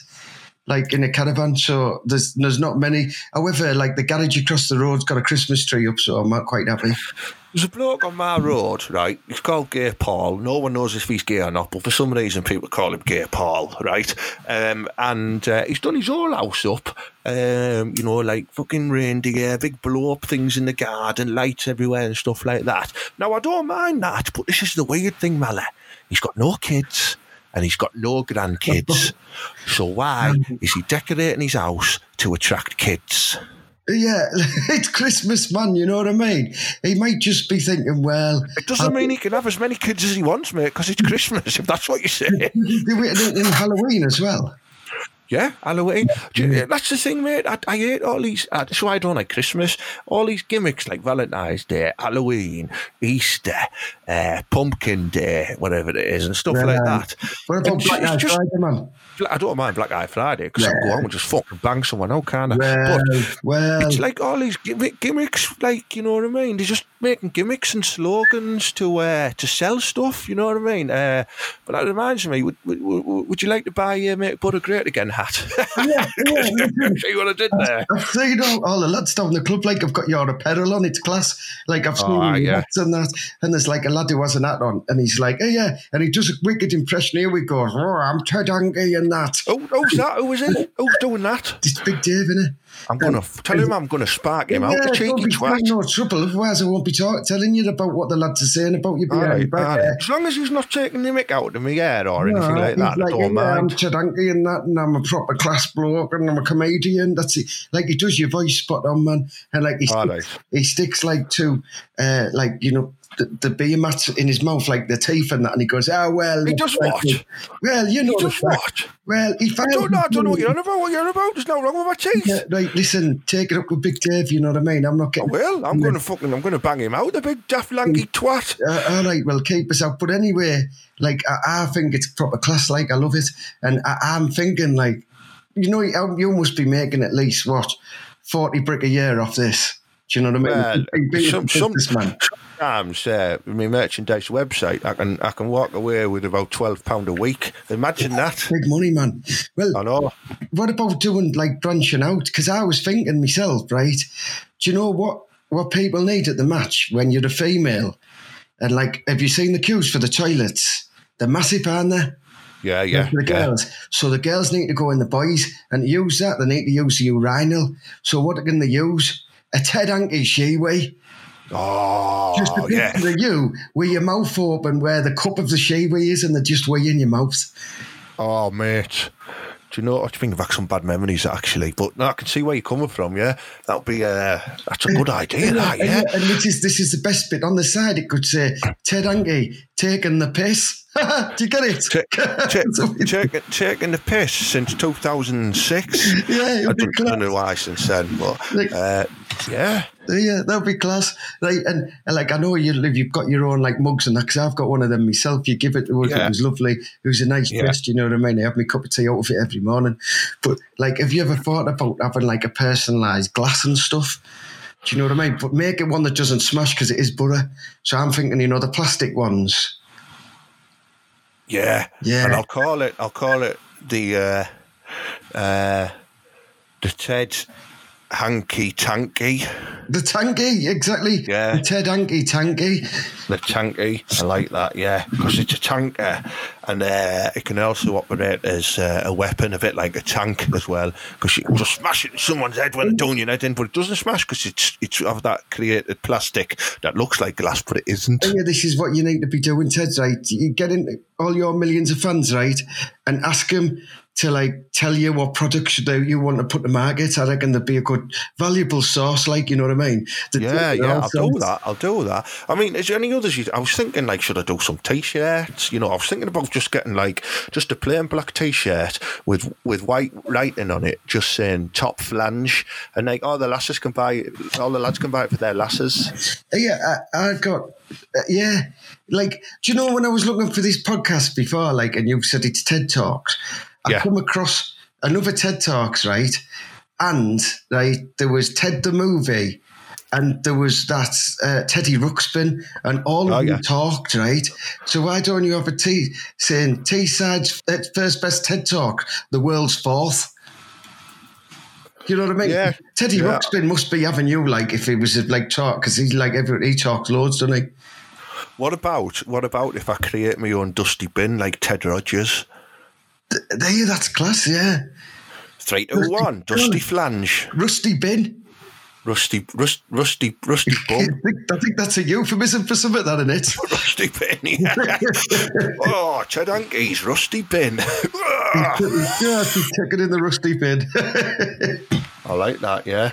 like, in a caravan, so there's there's not many. However, like, the garage across the road's got a Christmas tree up, so I'm not quite happy.
There's a bloke on my road, right? He's called Gay Paul. No one knows if he's gay or not, but for some reason people call him Gay Paul, right? Um, and uh, he's done his whole house up, um, you know, like fucking reindeer, big blow up things in the garden, lights everywhere and stuff like that. Now, I don't mind that, but this is the weird thing, Mally. He's got no kids and he's got no grandkids. so why um, is he decorating his house to attract kids?
Yeah, it's Christmas, man, you know what I mean? He might just be thinking, well,
It doesn't mean he can have as many kids as he wants, mate, because it's Christmas, if that's what you say.
do it in Halloween as well.
Yeah, Halloween. That's the thing, mate. I, I hate all these. Uh, that's why I don't like Christmas. All these gimmicks like Valentine's Day, Halloween, Easter, uh, Pumpkin Day, whatever it is, and stuff like
Yeah.
that.
What about Black Eye
just-
Friday, man?
I don't mind Black Eye Friday because I can go
Yeah.
home and just fucking bang someone out, can I?
Well,
but
well,
it's like all these gimmick, gimmicks, like you know what I mean. They're just making gimmicks and slogans to uh, to sell stuff. You know what I mean? Uh, but that reminds me. Would, would, would would you like to buy uh, Make Butter Great Again hat.
Yeah, yeah,
See what I did there?
I've seen all, all the lads down the club, like I've got your apparel on, it's class. Like I've oh, seen
Oh,
the
yeah.
hats and that. And there's like a lad who has an hat on, and he's like, oh yeah, and he does a wicked impression. Here we go, oh, I'm Ted Hanky and that.
Oh, who's that? Who is it? Who's doing that?
It's Big Dave, innit?
I'm gonna tell him I'm gonna spark him out. The
don't
cheeky
be
twat.
no trouble. Otherwise, I won't be talk, telling you about what the lads are saying about you behind
right,
back
right. As long as he's not taking the mick out of me hair or
No,
anything like that, I don't
yeah, I'm
mind.
Ted Hanky and that, and I'm a proper class bloke, and I'm a comedian. That's it. Like he does your voice spot on, man, and like he sticks,
right.
he sticks like to, uh, like you know. The, the beer mats in his mouth, like the teeth and that, and he goes, "Oh well."
He does
like,
what?
Well, you know,
He does what?
Well, he
I don't know. I don't know what you're on about. What you're on about? There's no wrong with my teeth.
Yeah, right, listen, take it up with Big Dave. You know what I mean? I'm not
I
getting.
will. I'm gonna fucking. I'm gonna bang him out. The big daft lanky twat.
Uh, all right, well, keep us out. But anyway, like I, I think it's proper class. Like I love it, and I, I'm thinking like, you know, you you must be making at least what forty brick a year off this. Do you know what I
Well,
mean?
Some, some,
businessman.
Sometimes uh, with my merchandise website, I can I can walk away with about twelve pound a week. Imagine that.
Big money, man. Well,
I know.
what about doing like branching out? Because I was thinking myself, right? Do you know what what people need at the match when you're a female? And like, have you seen the queues for the toilets? They're massive, aren't they?
Yeah, yeah,
for the
yeah.
girls. So the girls need to go in the boys and use that. They need to use the urinal. So what can they use? A Ted Hanky Shewee.
Oh,
Just a
yeah.
picture of you with your mouth open where the cup of the Shewee is and they're just way in your mouth.
Oh, mate. Do you know what? I think I've had some bad memories actually, but no, I can see where you're coming from. Yeah, that'll be uh, that's a good idea. That, yeah.
and this is this is the best bit on the side. It could say Ted Hanky taking the piss. Do you get it?
Ta- ta- taking, taking the piss since 2006.
Yeah,
I don't, don't know why since then, but uh, yeah.
Yeah, that'd be class. Like, and, and like, I know you live, you've got your own like mugs and that, because I've got one of them myself. You give it to us,
Yeah.
it was lovely. It was a nice
Yeah.
gest, you know what I mean? I have my cup of tea out of it every morning. But like, have you ever thought about having like a personalised glass and stuff? Do you know what I mean? But make it one that doesn't smash because it is butter. So I'm thinking, you know, the plastic ones.
Yeah,
Yeah.
and I'll call it. I'll call it the uh, uh, the Ted Hanky Tanky.
The tanky, exactly.
Yeah.
The Ted Hanky tanky.
The tanky, I like that. Yeah, because it's a tanker, and uh, it can also operate as uh, a weapon, a bit like a tank as well. Because you just smash it in someone's head when it's doing your head in, but it doesn't smash because it's it's of that created plastic that looks like glass, but it isn't.
Yeah, this is what you need to be doing, Ted, right? You get in all your millions of fans, right? And ask them to like tell you what products you you want to put to market. I reckon there'd be a good, valuable source, like, you know what I mean? The-
Yeah, yeah, I'll do that. I'll do that. I mean, is there any others? You, I was thinking, like, should I do some t-shirts? You know, I was thinking about just getting like just a plain black t-shirt with with white writing on it, just saying "top flange," and like all the lasses can buy, all the lads can buy it for their lasses.
Yeah, I, I got, uh, yeah. Like, do you know when I was looking for this podcast before, like, and you said it's TED Talks, I
Yeah.
come across another TED Talks, right? And, right, there was Ted the movie. And there was that uh, Teddy Ruxpin, and all of
Oh,
them
yeah.
talked, right? So why don't you have a T saying Teesside's first best TED Talk, the world's fourth? You know what I mean?
Yeah.
Teddy
Yeah.
Ruxpin must be having you like if he was like talk because he's like every he talks loads, doesn't he?
What about what about if I create my own dusty bin like Ted Rogers?
There, that's class, yeah.
Three, two, one, dusty flange,
Rusty bin.
rusty, rust, rusty, rusty bum.
I think that's a euphemism for something, that, isn't it?
Rusty bin, yeah. oh, Ted rusty bin.
yeah, he's taking in the rusty bin.
I like that, yeah.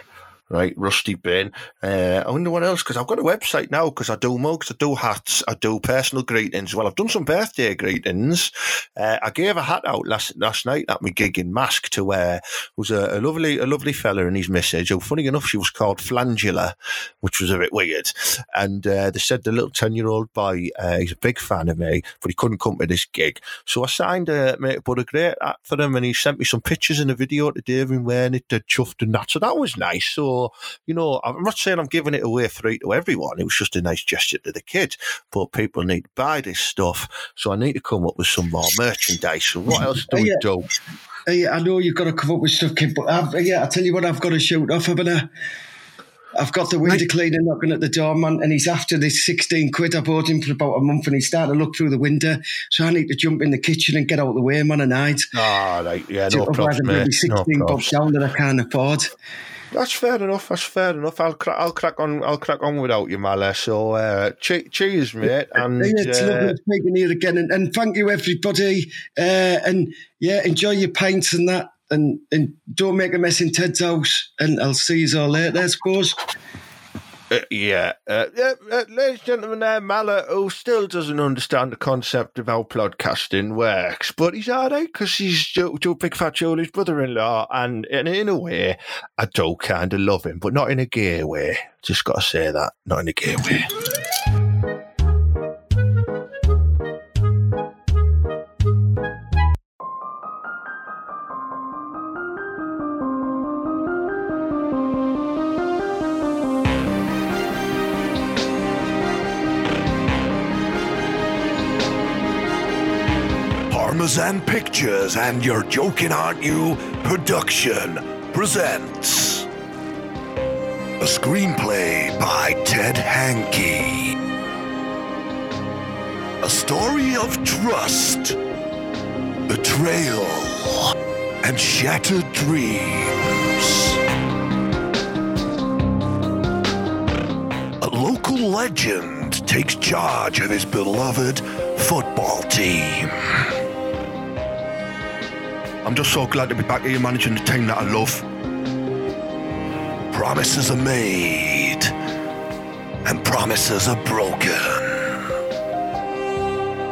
Right, rusty bin. Uh, I wonder what else, because I've got a website now, because I do mugs, I do hats, I do personal greetings. Well, I've done some birthday greetings. Uh, I gave a hat out last last night at my gig in Marske to wear. It was a, a lovely a lovely fella and his message. funny enough, she was called Flangula, which was a bit weird. And uh, they said the little 10 year old boy, uh, he's a big fan of me, but he couldn't come to this gig. So I signed a mate but a great hat for him and he sent me some pictures and a video today of him wearing it, uh, chuffed and that. So that was nice. So So, you know, I'm not saying I'm giving it away free to everyone. It was just a nice gesture to the kids. But people need to buy this stuff. So I need to come up with some more merchandise. So what else do we do?
Hey, I know you've got to come up with stuff, kid, but I've, yeah, I tell you what, I've got to shoot off. I've, a, I've got the window cleaner knocking at the door, man, and he's after this 16 quid I bought him for about a month, and he's starting to look through the window. So I need to jump in the kitchen and get out of the way, man, and hide.
Ah, right. Yeah, no
Otherwise,
problem,
I'm going to
mate.
be 16
no
bucks down that I can't afford.
That's fair enough. That's fair enough. I'll crack. I'll crack on. I'll crack on without you, Mala. So, uh, che- cheers, mate. And
yeah, it's
uh,
lovely speaking here again, and, and thank you everybody. Uh, and yeah, enjoy your pints and that, and and don't make a mess in Ted's house. And I'll see you all later, I suppose.
Uh, yeah, uh, yeah uh, ladies and gentlemen, there, Mala, who still doesn't understand the concept of how podcasting works, but he's all right because he's Joe, Joe Big Fat Julie's brother-in-law, and, and in a way, I do kind of love him, but not in a gay way. Just got to say that, not in a gay way.
Parmesan Pictures and You're Joking, Aren't You? production presents a screenplay by Ted Hanky. A story of trust, betrayal, and shattered dreams. A local legend takes charge of his beloved football team. I'm just so glad to be back here managing the team that I love. Promises are made, and promises are broken.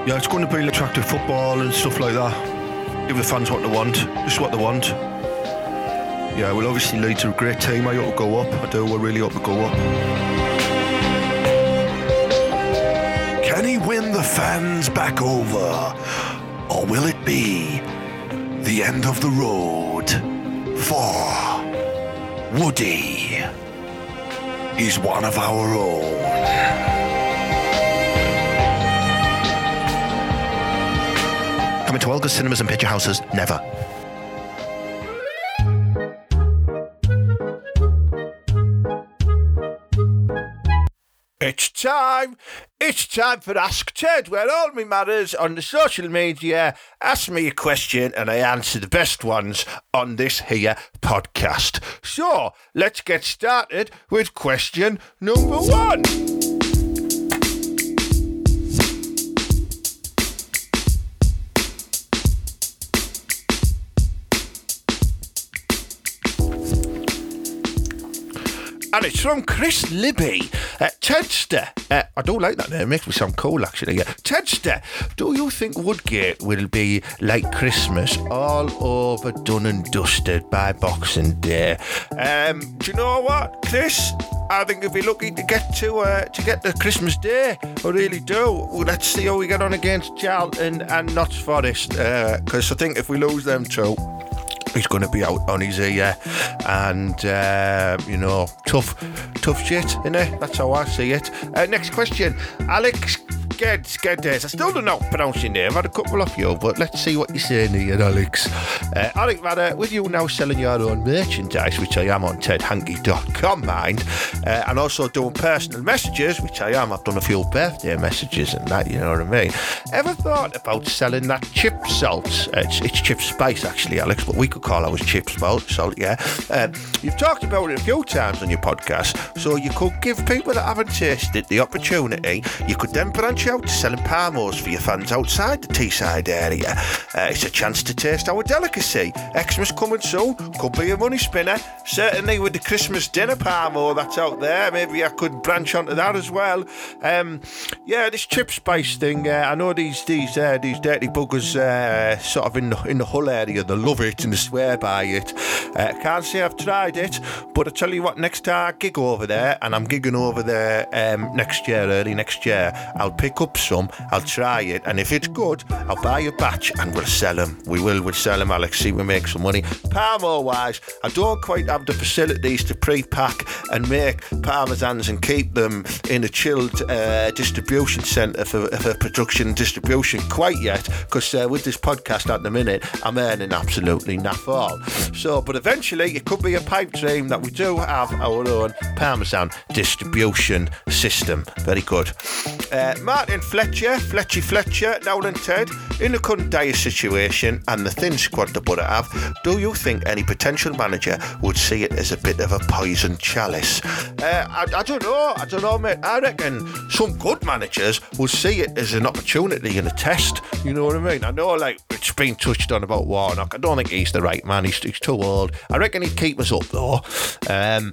Yeah, it's going to be attractive football and stuff like that. Give the fans what they want, just what they want. Yeah, we'll obviously lead to a great team. I hope to go up. I do. I really hope to go up. Can he win the fans back over? Or will it be the end of the road for Woody? He's one of our own.
Coming to Olga's cinemas and picture houses, never.
Time. It's time for Ask Ted, where all my matters on the social media ask me a question and I answer the best ones on this here podcast. So let's get started with question number one. And it's from Chris Libby. Uh, Tedster, uh, I do like that name, it makes me sound cool actually. Yeah. Tedster, do you think Woodgate will be like Christmas, all over done and dusted by Boxing Day? Um, do you know what, Chris? I think if we're lucky to get to uh, to get to Christmas Day, I really do. Well, let's see how we get on against Charlton and Notts Forest, because I think if we lose them two, he's going to be out on his ear, and uh, you know, tough, tough shit, innit? That's how I see it. Uh, next question, Alex Geds, Geddes. I still don't know how to pronounce your name. I've had a couple of you, but let's see what you're saying here, Alex. Uh, Alex Vadder, with you now selling your own merchandise, which I am on tedhanky.com, mind, uh, and also doing personal messages, which I am. I've done a few birthday messages and that, you know what I mean. Ever thought about selling that chip salt? It's, it's chip spice, actually, Alex, but we could call ours chip salt, salt yeah. Uh, you've talked about it a few times on your podcast, so you could give people that haven't tasted the opportunity. You could then branch out to selling parmos for your fans outside the Teesside area. Uh, it's a chance to taste our delicacy. Xmas coming soon, could be a money spinner. Certainly with the Christmas dinner parmo that's out there, maybe I could branch onto that as well. Um, yeah, this chip spice thing. Uh, I know these these uh, these dirty buggers uh, sort of in the, in the Hull area. They love it and they swear by it. Uh, can't say I've tried it, but I tell you what, next time I gig over there, and I'm gigging over there um, next year, early next year, I'll pick pick up some. I'll try it, and if it's good, I'll buy a batch and we'll sell them. We will. We'll sell them, Alex. See, we make some money. Parmo wise, I don't quite have the facilities to pre-pack and make parmesans and keep them in a chilled uh, distribution centre for, for production and distribution quite yet. Because uh, with this podcast at the minute, I'm earning absolutely naff all. So, but eventually, it could be a pipe dream that we do have our own parmesan distribution system. Very good. Uh, Martin Fletcher, Fletchy Fletcher, now and Ted, in the current dire situation and the thin squad the Borough have, do you think any potential manager would see it as a bit of a poison chalice? Uh, I, I don't know. I don't know, mate. I reckon some good managers will see it as an opportunity and a test. You know what I mean? I know, like, it's been touched on about Warnock. I don't think he's the right man. He's, he's too old. I reckon he'd keep us up, though. Um,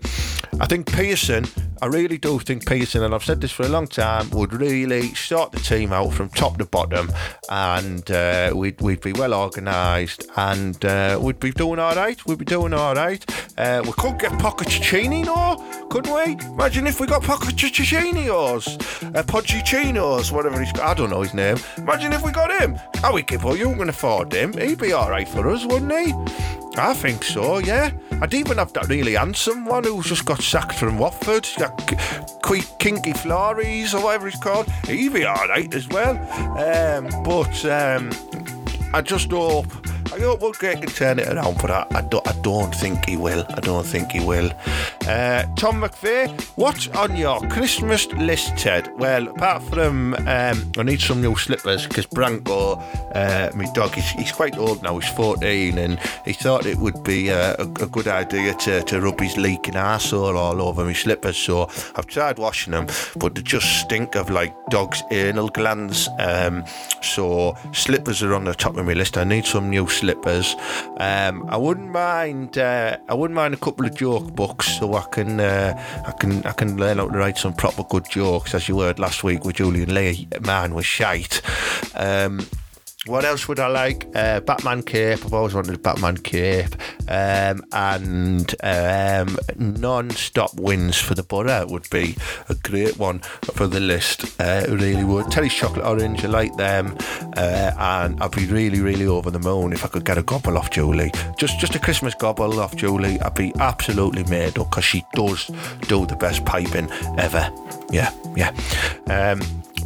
I think Pearson, I really do think Pearson, and I've said this for a long time, would really sort the team out from top to bottom and uh, we'd, we'd be well organised and uh, we'd be doing all right. We'd be doing all right. Uh, we could get Pochettino, couldn't we? Imagine if we got Pochettino's, uh, Pochettino's, whatever he's got. I don't know his name. Imagine if we got him. I would give all you can afford him. He'd be all right for us, wouldn't he? I think so, yeah. I'd even have that really handsome one who's just got sacked from Watford. He's Kinky Flores or whatever he's called. He'd be all right as well. Um, but um, I just hope. I hope Woodgate can turn it around, but I, I, don't, I don't think he will. I don't think he will. Uh, Tom McVeigh, what's on your Christmas list, Ted? Well, apart from um, I need some new slippers because Branko, uh, my dog, he's, he's quite old now. He's 14, and he thought it would be uh, a, a good idea to, to rub his leaking arsehole all over my slippers. So I've tried washing them, but they just stink of like dog's anal glands. Um, so slippers are on the top of my list. I need some new slippers. Um, I wouldn't mind. Uh, I wouldn't mind a couple of joke books so I can uh, I can I can learn how to write some proper good jokes. As you heard last week with Julian Lee, man was shite. Um, what else would I like? Uh, Batman cape. I've always wanted a Batman cape. Um, and um, non-stop wins for the Borough would be a great one for the list. Uh, really would. Terry's chocolate orange. I like them. Uh, and I'd be really, really over the moon if I could get a gobble off Julie. Just, just a Christmas gobble off Julie. I'd be absolutely made up because she does do the best piping ever. Yeah, yeah. Um,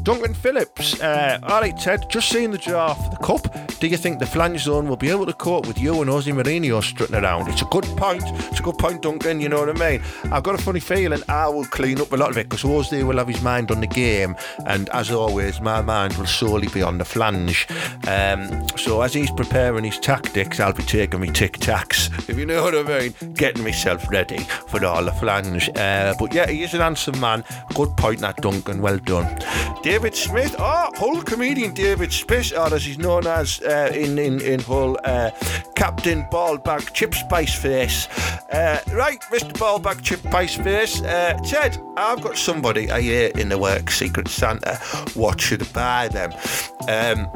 Duncan Phillips. Uh, all right, Ted, just seeing the draw for the Cup, do you think the flange zone will be able to cope with you and Ozzy Mourinho strutting around? It's a good point. It's a good point, Duncan, you know what I mean? I've got a funny feeling I will clean up a lot of it because Jose will have his mind on the game, and as always, my mind will solely be on the flange. Um, so as he's preparing his tactics, I'll be taking my tic tacs, if you know what I mean, getting myself ready for all the flange. Uh, but yeah, he is an handsome man. Good point, that Duncan. Well done. David Smith, oh, Hull comedian David Smith, or as he's known as uh, in, in, in Hull, uh, Captain Ballbag Chip Spice Face. Uh, right, Mr. Ballbag Chip Spice Face. Uh, Ted, I've got somebody I hear in the work, Secret Santa. What should I buy them? Um,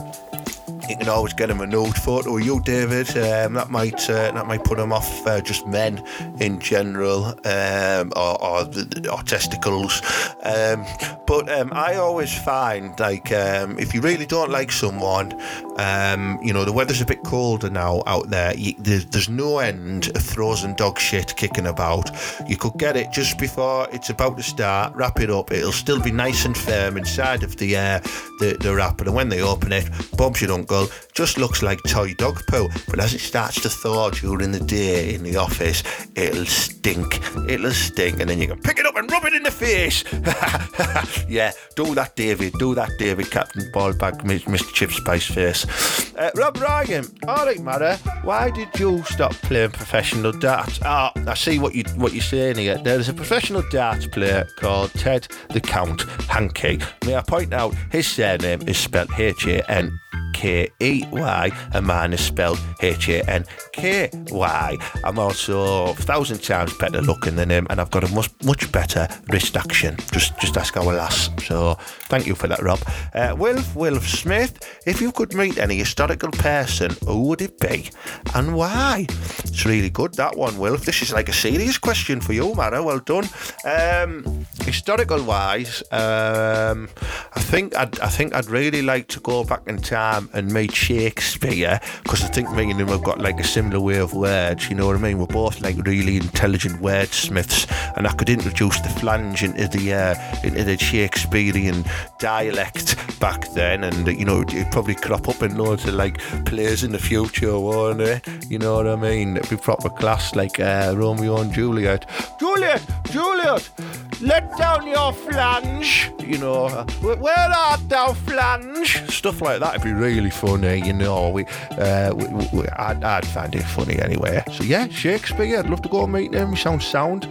you can always get him a nude photo you, David. Um, that might uh, that might put him off uh, just men in general, um, or, or, or, testicles. Um, but um, I always find like um, if you really don't like someone, um, you know the weather's a bit colder now out there. You, there's, there's no end of frozen dog shit kicking about. You could get it just before it's about to start. Wrap it up. It'll still be nice and firm inside of the uh, the, the wrapper, and when they open it, bumps your uncle just looks like toy dog poo. But as it starts to thaw during the day in the office, it'll stink. It'll stink, and then you can pick it up and rub it in the face. yeah, do that, David. Do that, David. Captain Ballbag, Mr. Chip Spice Face. Uh, Rob Ryan. All right, Mara. Why did you stop playing professional darts? Ah, oh, I see what you what you're saying here. There is a professional darts player called Ted the Count Hankey. May I point out his surname is spelled H A N K E Y, and mine is spelled H A N K Y. I'm also a thousand times better looking than him, and I've got a much much better wrist action. Just just ask our lass. So thank you for that, Rob. Uh, Wilf Wilf Smith, if you could meet any historical person, who would it be, and why? It's really good that one, Wilf. This is like a serious question for you, Mara. Well done. Um, historical wise, um, I think I'd, I think I'd really like to go back in time and made Shakespeare because I think me and him have got like a similar way of words. You know what I mean? We're both like really intelligent wordsmiths, and I could introduce the flange into the uh, into the Shakespearean dialect back then, and you know it'd probably crop up in loads of like plays in the future, won't it? You know what I mean? It'd be proper class, like uh, Romeo and Juliet. Juliet, Juliet, let down your flange. You know, uh, where art thou, flange? Stuff like that would be really funny. You know, we, uh, we, we I'd, I'd find it funny anyway. So yeah, Shakespeare. I'd love to go and meet him. He sounds sound.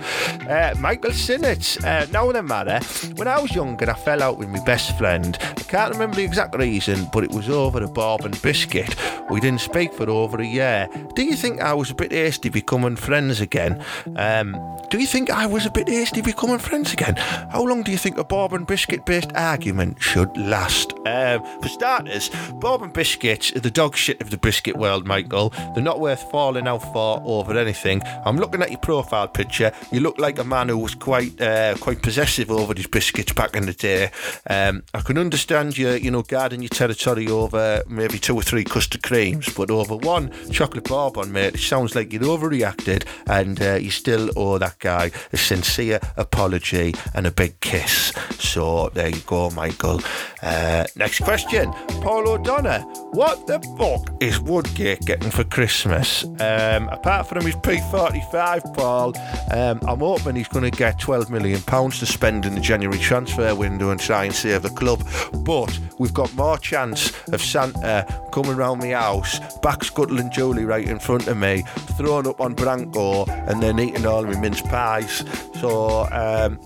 Uh, Michael Sinnott. Uh, now then, matter. When I was younger, I fell out with my best friend. I can't remember the exact reason, but it was over a bourbon biscuit. We didn't speak for over a year. Do you think I was a bit hasty becoming friends again? Um, do you think I was a bit hasty becoming friends again? How long do you think a bourbon biscuit based argument should last? Um, for starters, and biscuits are the dog shit of the biscuit world, Michael. They're not worth falling out for over anything. I'm looking at your profile picture. You look like a man who was quite uh, quite possessive over his biscuits back in the day. Um, I can understand you, you know, guarding your territory over maybe two or three custard creams, but over one chocolate bourbon, mate, it sounds like you'd overreacted, and uh, you still owe that guy a sincere apology and a big kiss. So there you go, Michael. Uh, next question, Paul O'Donnell. What the fuck is Woodgate getting for Christmas? Um, apart from his P45, Paul, um, I'm hoping he's going to get 12 million pounds to spend in the January transfer window and try and save the club. But we've got more chance of Santa coming round my house, back scuttling Julie right in front of me, throwing up on Branco, and then eating all my mince pies. So. Um,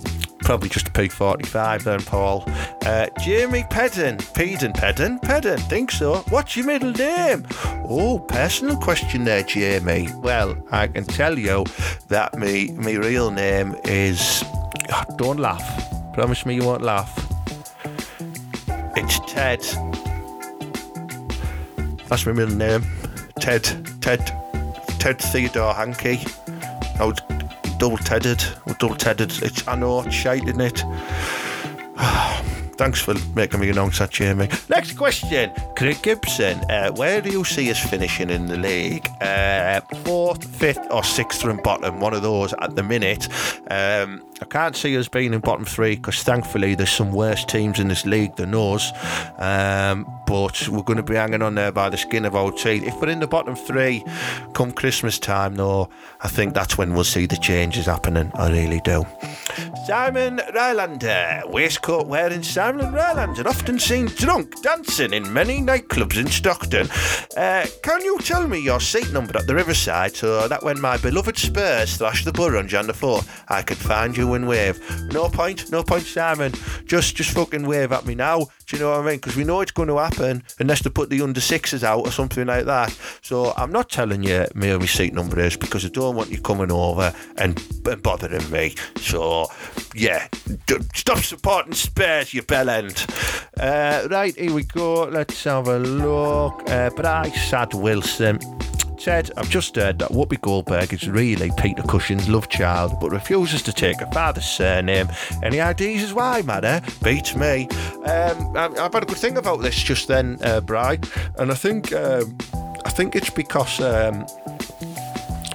Probably just a P45 then, Paul. Uh, Jamie Pedden. Peden, Pedden? Pedden, think so. What's your middle name? Oh, personal question there, Jamie. Well, I can tell you that me, me real name is. Don't laugh. Promise me you won't laugh. It's Ted. That's my middle name. Ted. Ted. Ted Theodore Hanky. I was double tedded. Double tedded. It's I know it's shite, isn't it? Thanks for making me announce that, Jamie. Next question. Craig Gibson, uh, where do you see us finishing in the league? Uh, fourth, fifth, or sixth from bottom? One of those at the minute. Um, I can't see us being in bottom three because thankfully there's some worse teams in this league than us. Um, but we're going to be hanging on there by the skin of our teeth. If we're in the bottom three come Christmas time, though, I think that's when we'll see the changes happening. I really do. Simon Rylander, waistcoat wearing Simon Rylander, often seen drunk dancing in many nightclubs in Stockton. Uh, can you tell me your seat number at the Riverside so that when my beloved Spurs thrash the Borough on Jan the 4th, I can find you and wave? No point, no point, Simon. Just, just fucking wave at me now. Do you know what I mean? Because we know it's going to happen unless they put the under sixes out or something like that. So I'm not telling you me my seat number is because I don't want you coming over and, and bothering me. So yeah, d- stop supporting Spurs, you bellend. Uh, right, here we go. Let's have a look. Uh, Bryce Sad Wilson. Ted, I've just heard that Whoopi Goldberg is really Peter Cushing's love child, but refuses to take her father's surname. Any ideas as why, Madder? Beats me. Um, I- I've had a good thing about this just then, uh, Bry, and I think um, I think it's because um,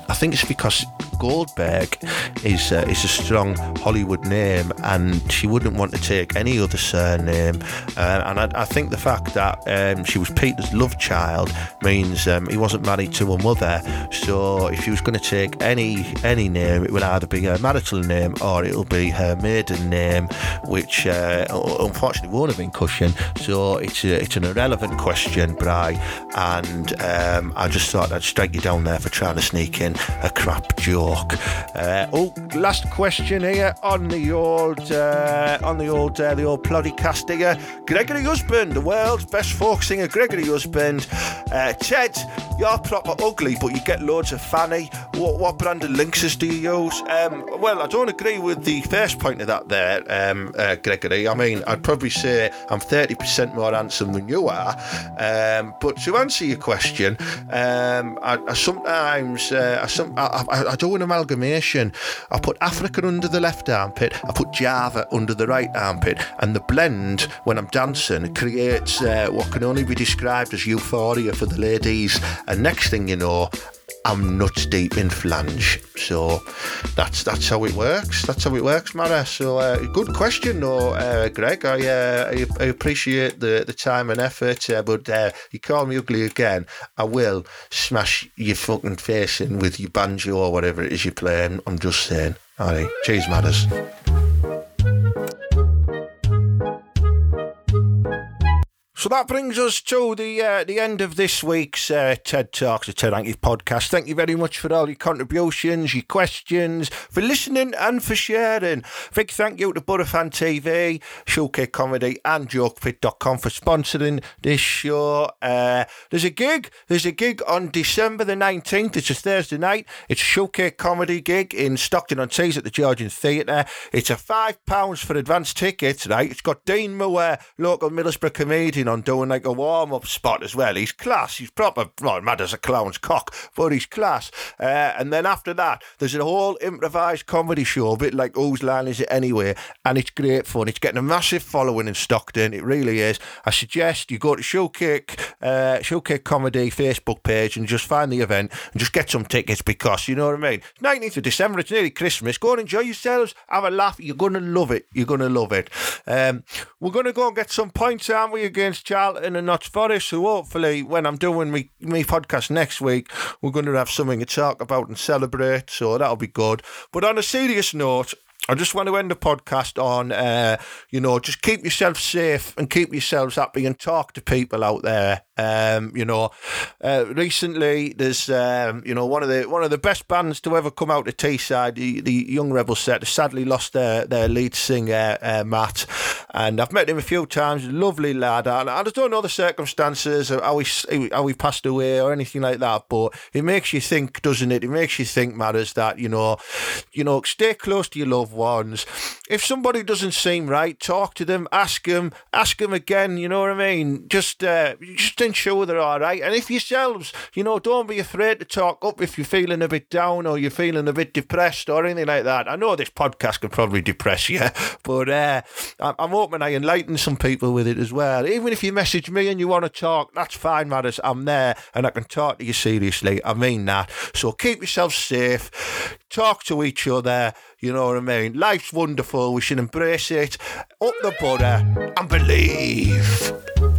I think it's because Goldberg is uh, is a strong Hollywood name, and she wouldn't want to take any other surname. Uh, and I, I think the fact that um, she was Peter's love child means um, he wasn't married to her mother. So if she was going to take any any name, it would either be her marital name or it'll be her maiden name, which uh, unfortunately won't have been Cushion. So it's a, it's an irrelevant question, Bry, and um, I just thought I'd strike you down there for trying to sneak in a crap joke. Uh, oh, last question here on the old, uh, on the old, uh, the old ploddy cast. Gregory Husband, the world's best folk singer, Gregory Husband. Uh, Ted, you're proper ugly, but you get loads of fanny. What, what brand of lynxes do you use? Um, well, I don't agree with the first point of that there, um, uh, Gregory. I mean, I'd probably say I'm 30% more handsome than you are. Um, but to answer your question, um, I, I sometimes uh, I, some, I, I, do an amalgamation. I put Africa under the left armpit, I put Java under the right armpit, and the blend when I'm dancing creates uh, what can only be described as euphoria for the ladies. And next thing you know, I'm nuts deep in flange. So that's that's how it works. That's how it works, Mara. So uh, good question, though, uh, Greg. I, uh, I, I appreciate the, the time and effort, uh, but uh, you call me ugly again, I will smash your fucking face in with your banjo or whatever it is you're playing. I'm just saying. All right, cheers, matters. So that brings us to the uh, the end of this week's uh, TED Talks, the Ted Hanky podcast. Thank you very much for all your contributions, your questions, for listening and for sharing. Big thank you to Butterfan TV, Showcase Comedy, and JokePit.com for sponsoring this show. Uh, there's a gig. There's a gig on December the 19th. It's a Thursday night. It's a Showcase Comedy gig in Stockton on Tees at the Georgian Theatre. It's a £5 for advance tickets, right? It's got Dean Moore, local Middlesbrough comedian, on doing like a warm up spot as well. He's class. He's proper, well, mad as a clown's cock, but he's class. Uh, and then after that, there's a whole improvised comedy show, a bit like Whose Line Is It Anyway? And it's great fun. It's getting a massive following in Stockton. It really is. I suggest you go to Showcase, uh, Showcase Comedy Facebook page and just find the event and just get some tickets because, you know what I mean? It's 19th of December, it's nearly Christmas. Go and enjoy yourselves, have a laugh. You're going to love it. You're going to love it. Um, we're going to go and get some points, aren't we, against Charlton and Notts Forest. So hopefully, when I'm doing me, me podcast next week, we're going to have something to talk about and celebrate. So that'll be good. But on a serious note, I just want to end the podcast on, uh, you know, just keep yourself safe and keep yourselves happy and talk to people out there. Um, you know, uh, recently there's, um, you know, one of the one of the best bands to ever come out of Teesside, the, the Young Rebel set, sadly lost their, their lead singer, uh, Matt. And I've met him a few times, lovely lad. And I don't know the circumstances, of how he, how he passed away or anything like that, but it makes you think, doesn't it? It makes you think, matters that, you know, you know, stay close to your loved ones. If somebody doesn't seem right, talk to them, ask them, ask them again, you know what I mean? Just, uh, just ensure they're all right. And if yourselves, you know, don't be afraid to talk up if you're feeling a bit down or you're feeling a bit depressed or anything like that. I know this podcast could probably depress you, but uh, I'm hoping I enlighten some people with it as well. Even if you message me and you want to talk, that's fine, matters. I'm there and I can talk to you seriously. I mean that. So keep yourself safe. Talk to each other. You know what I mean? Life's wonderful. We should embrace it. Up the butter and believe.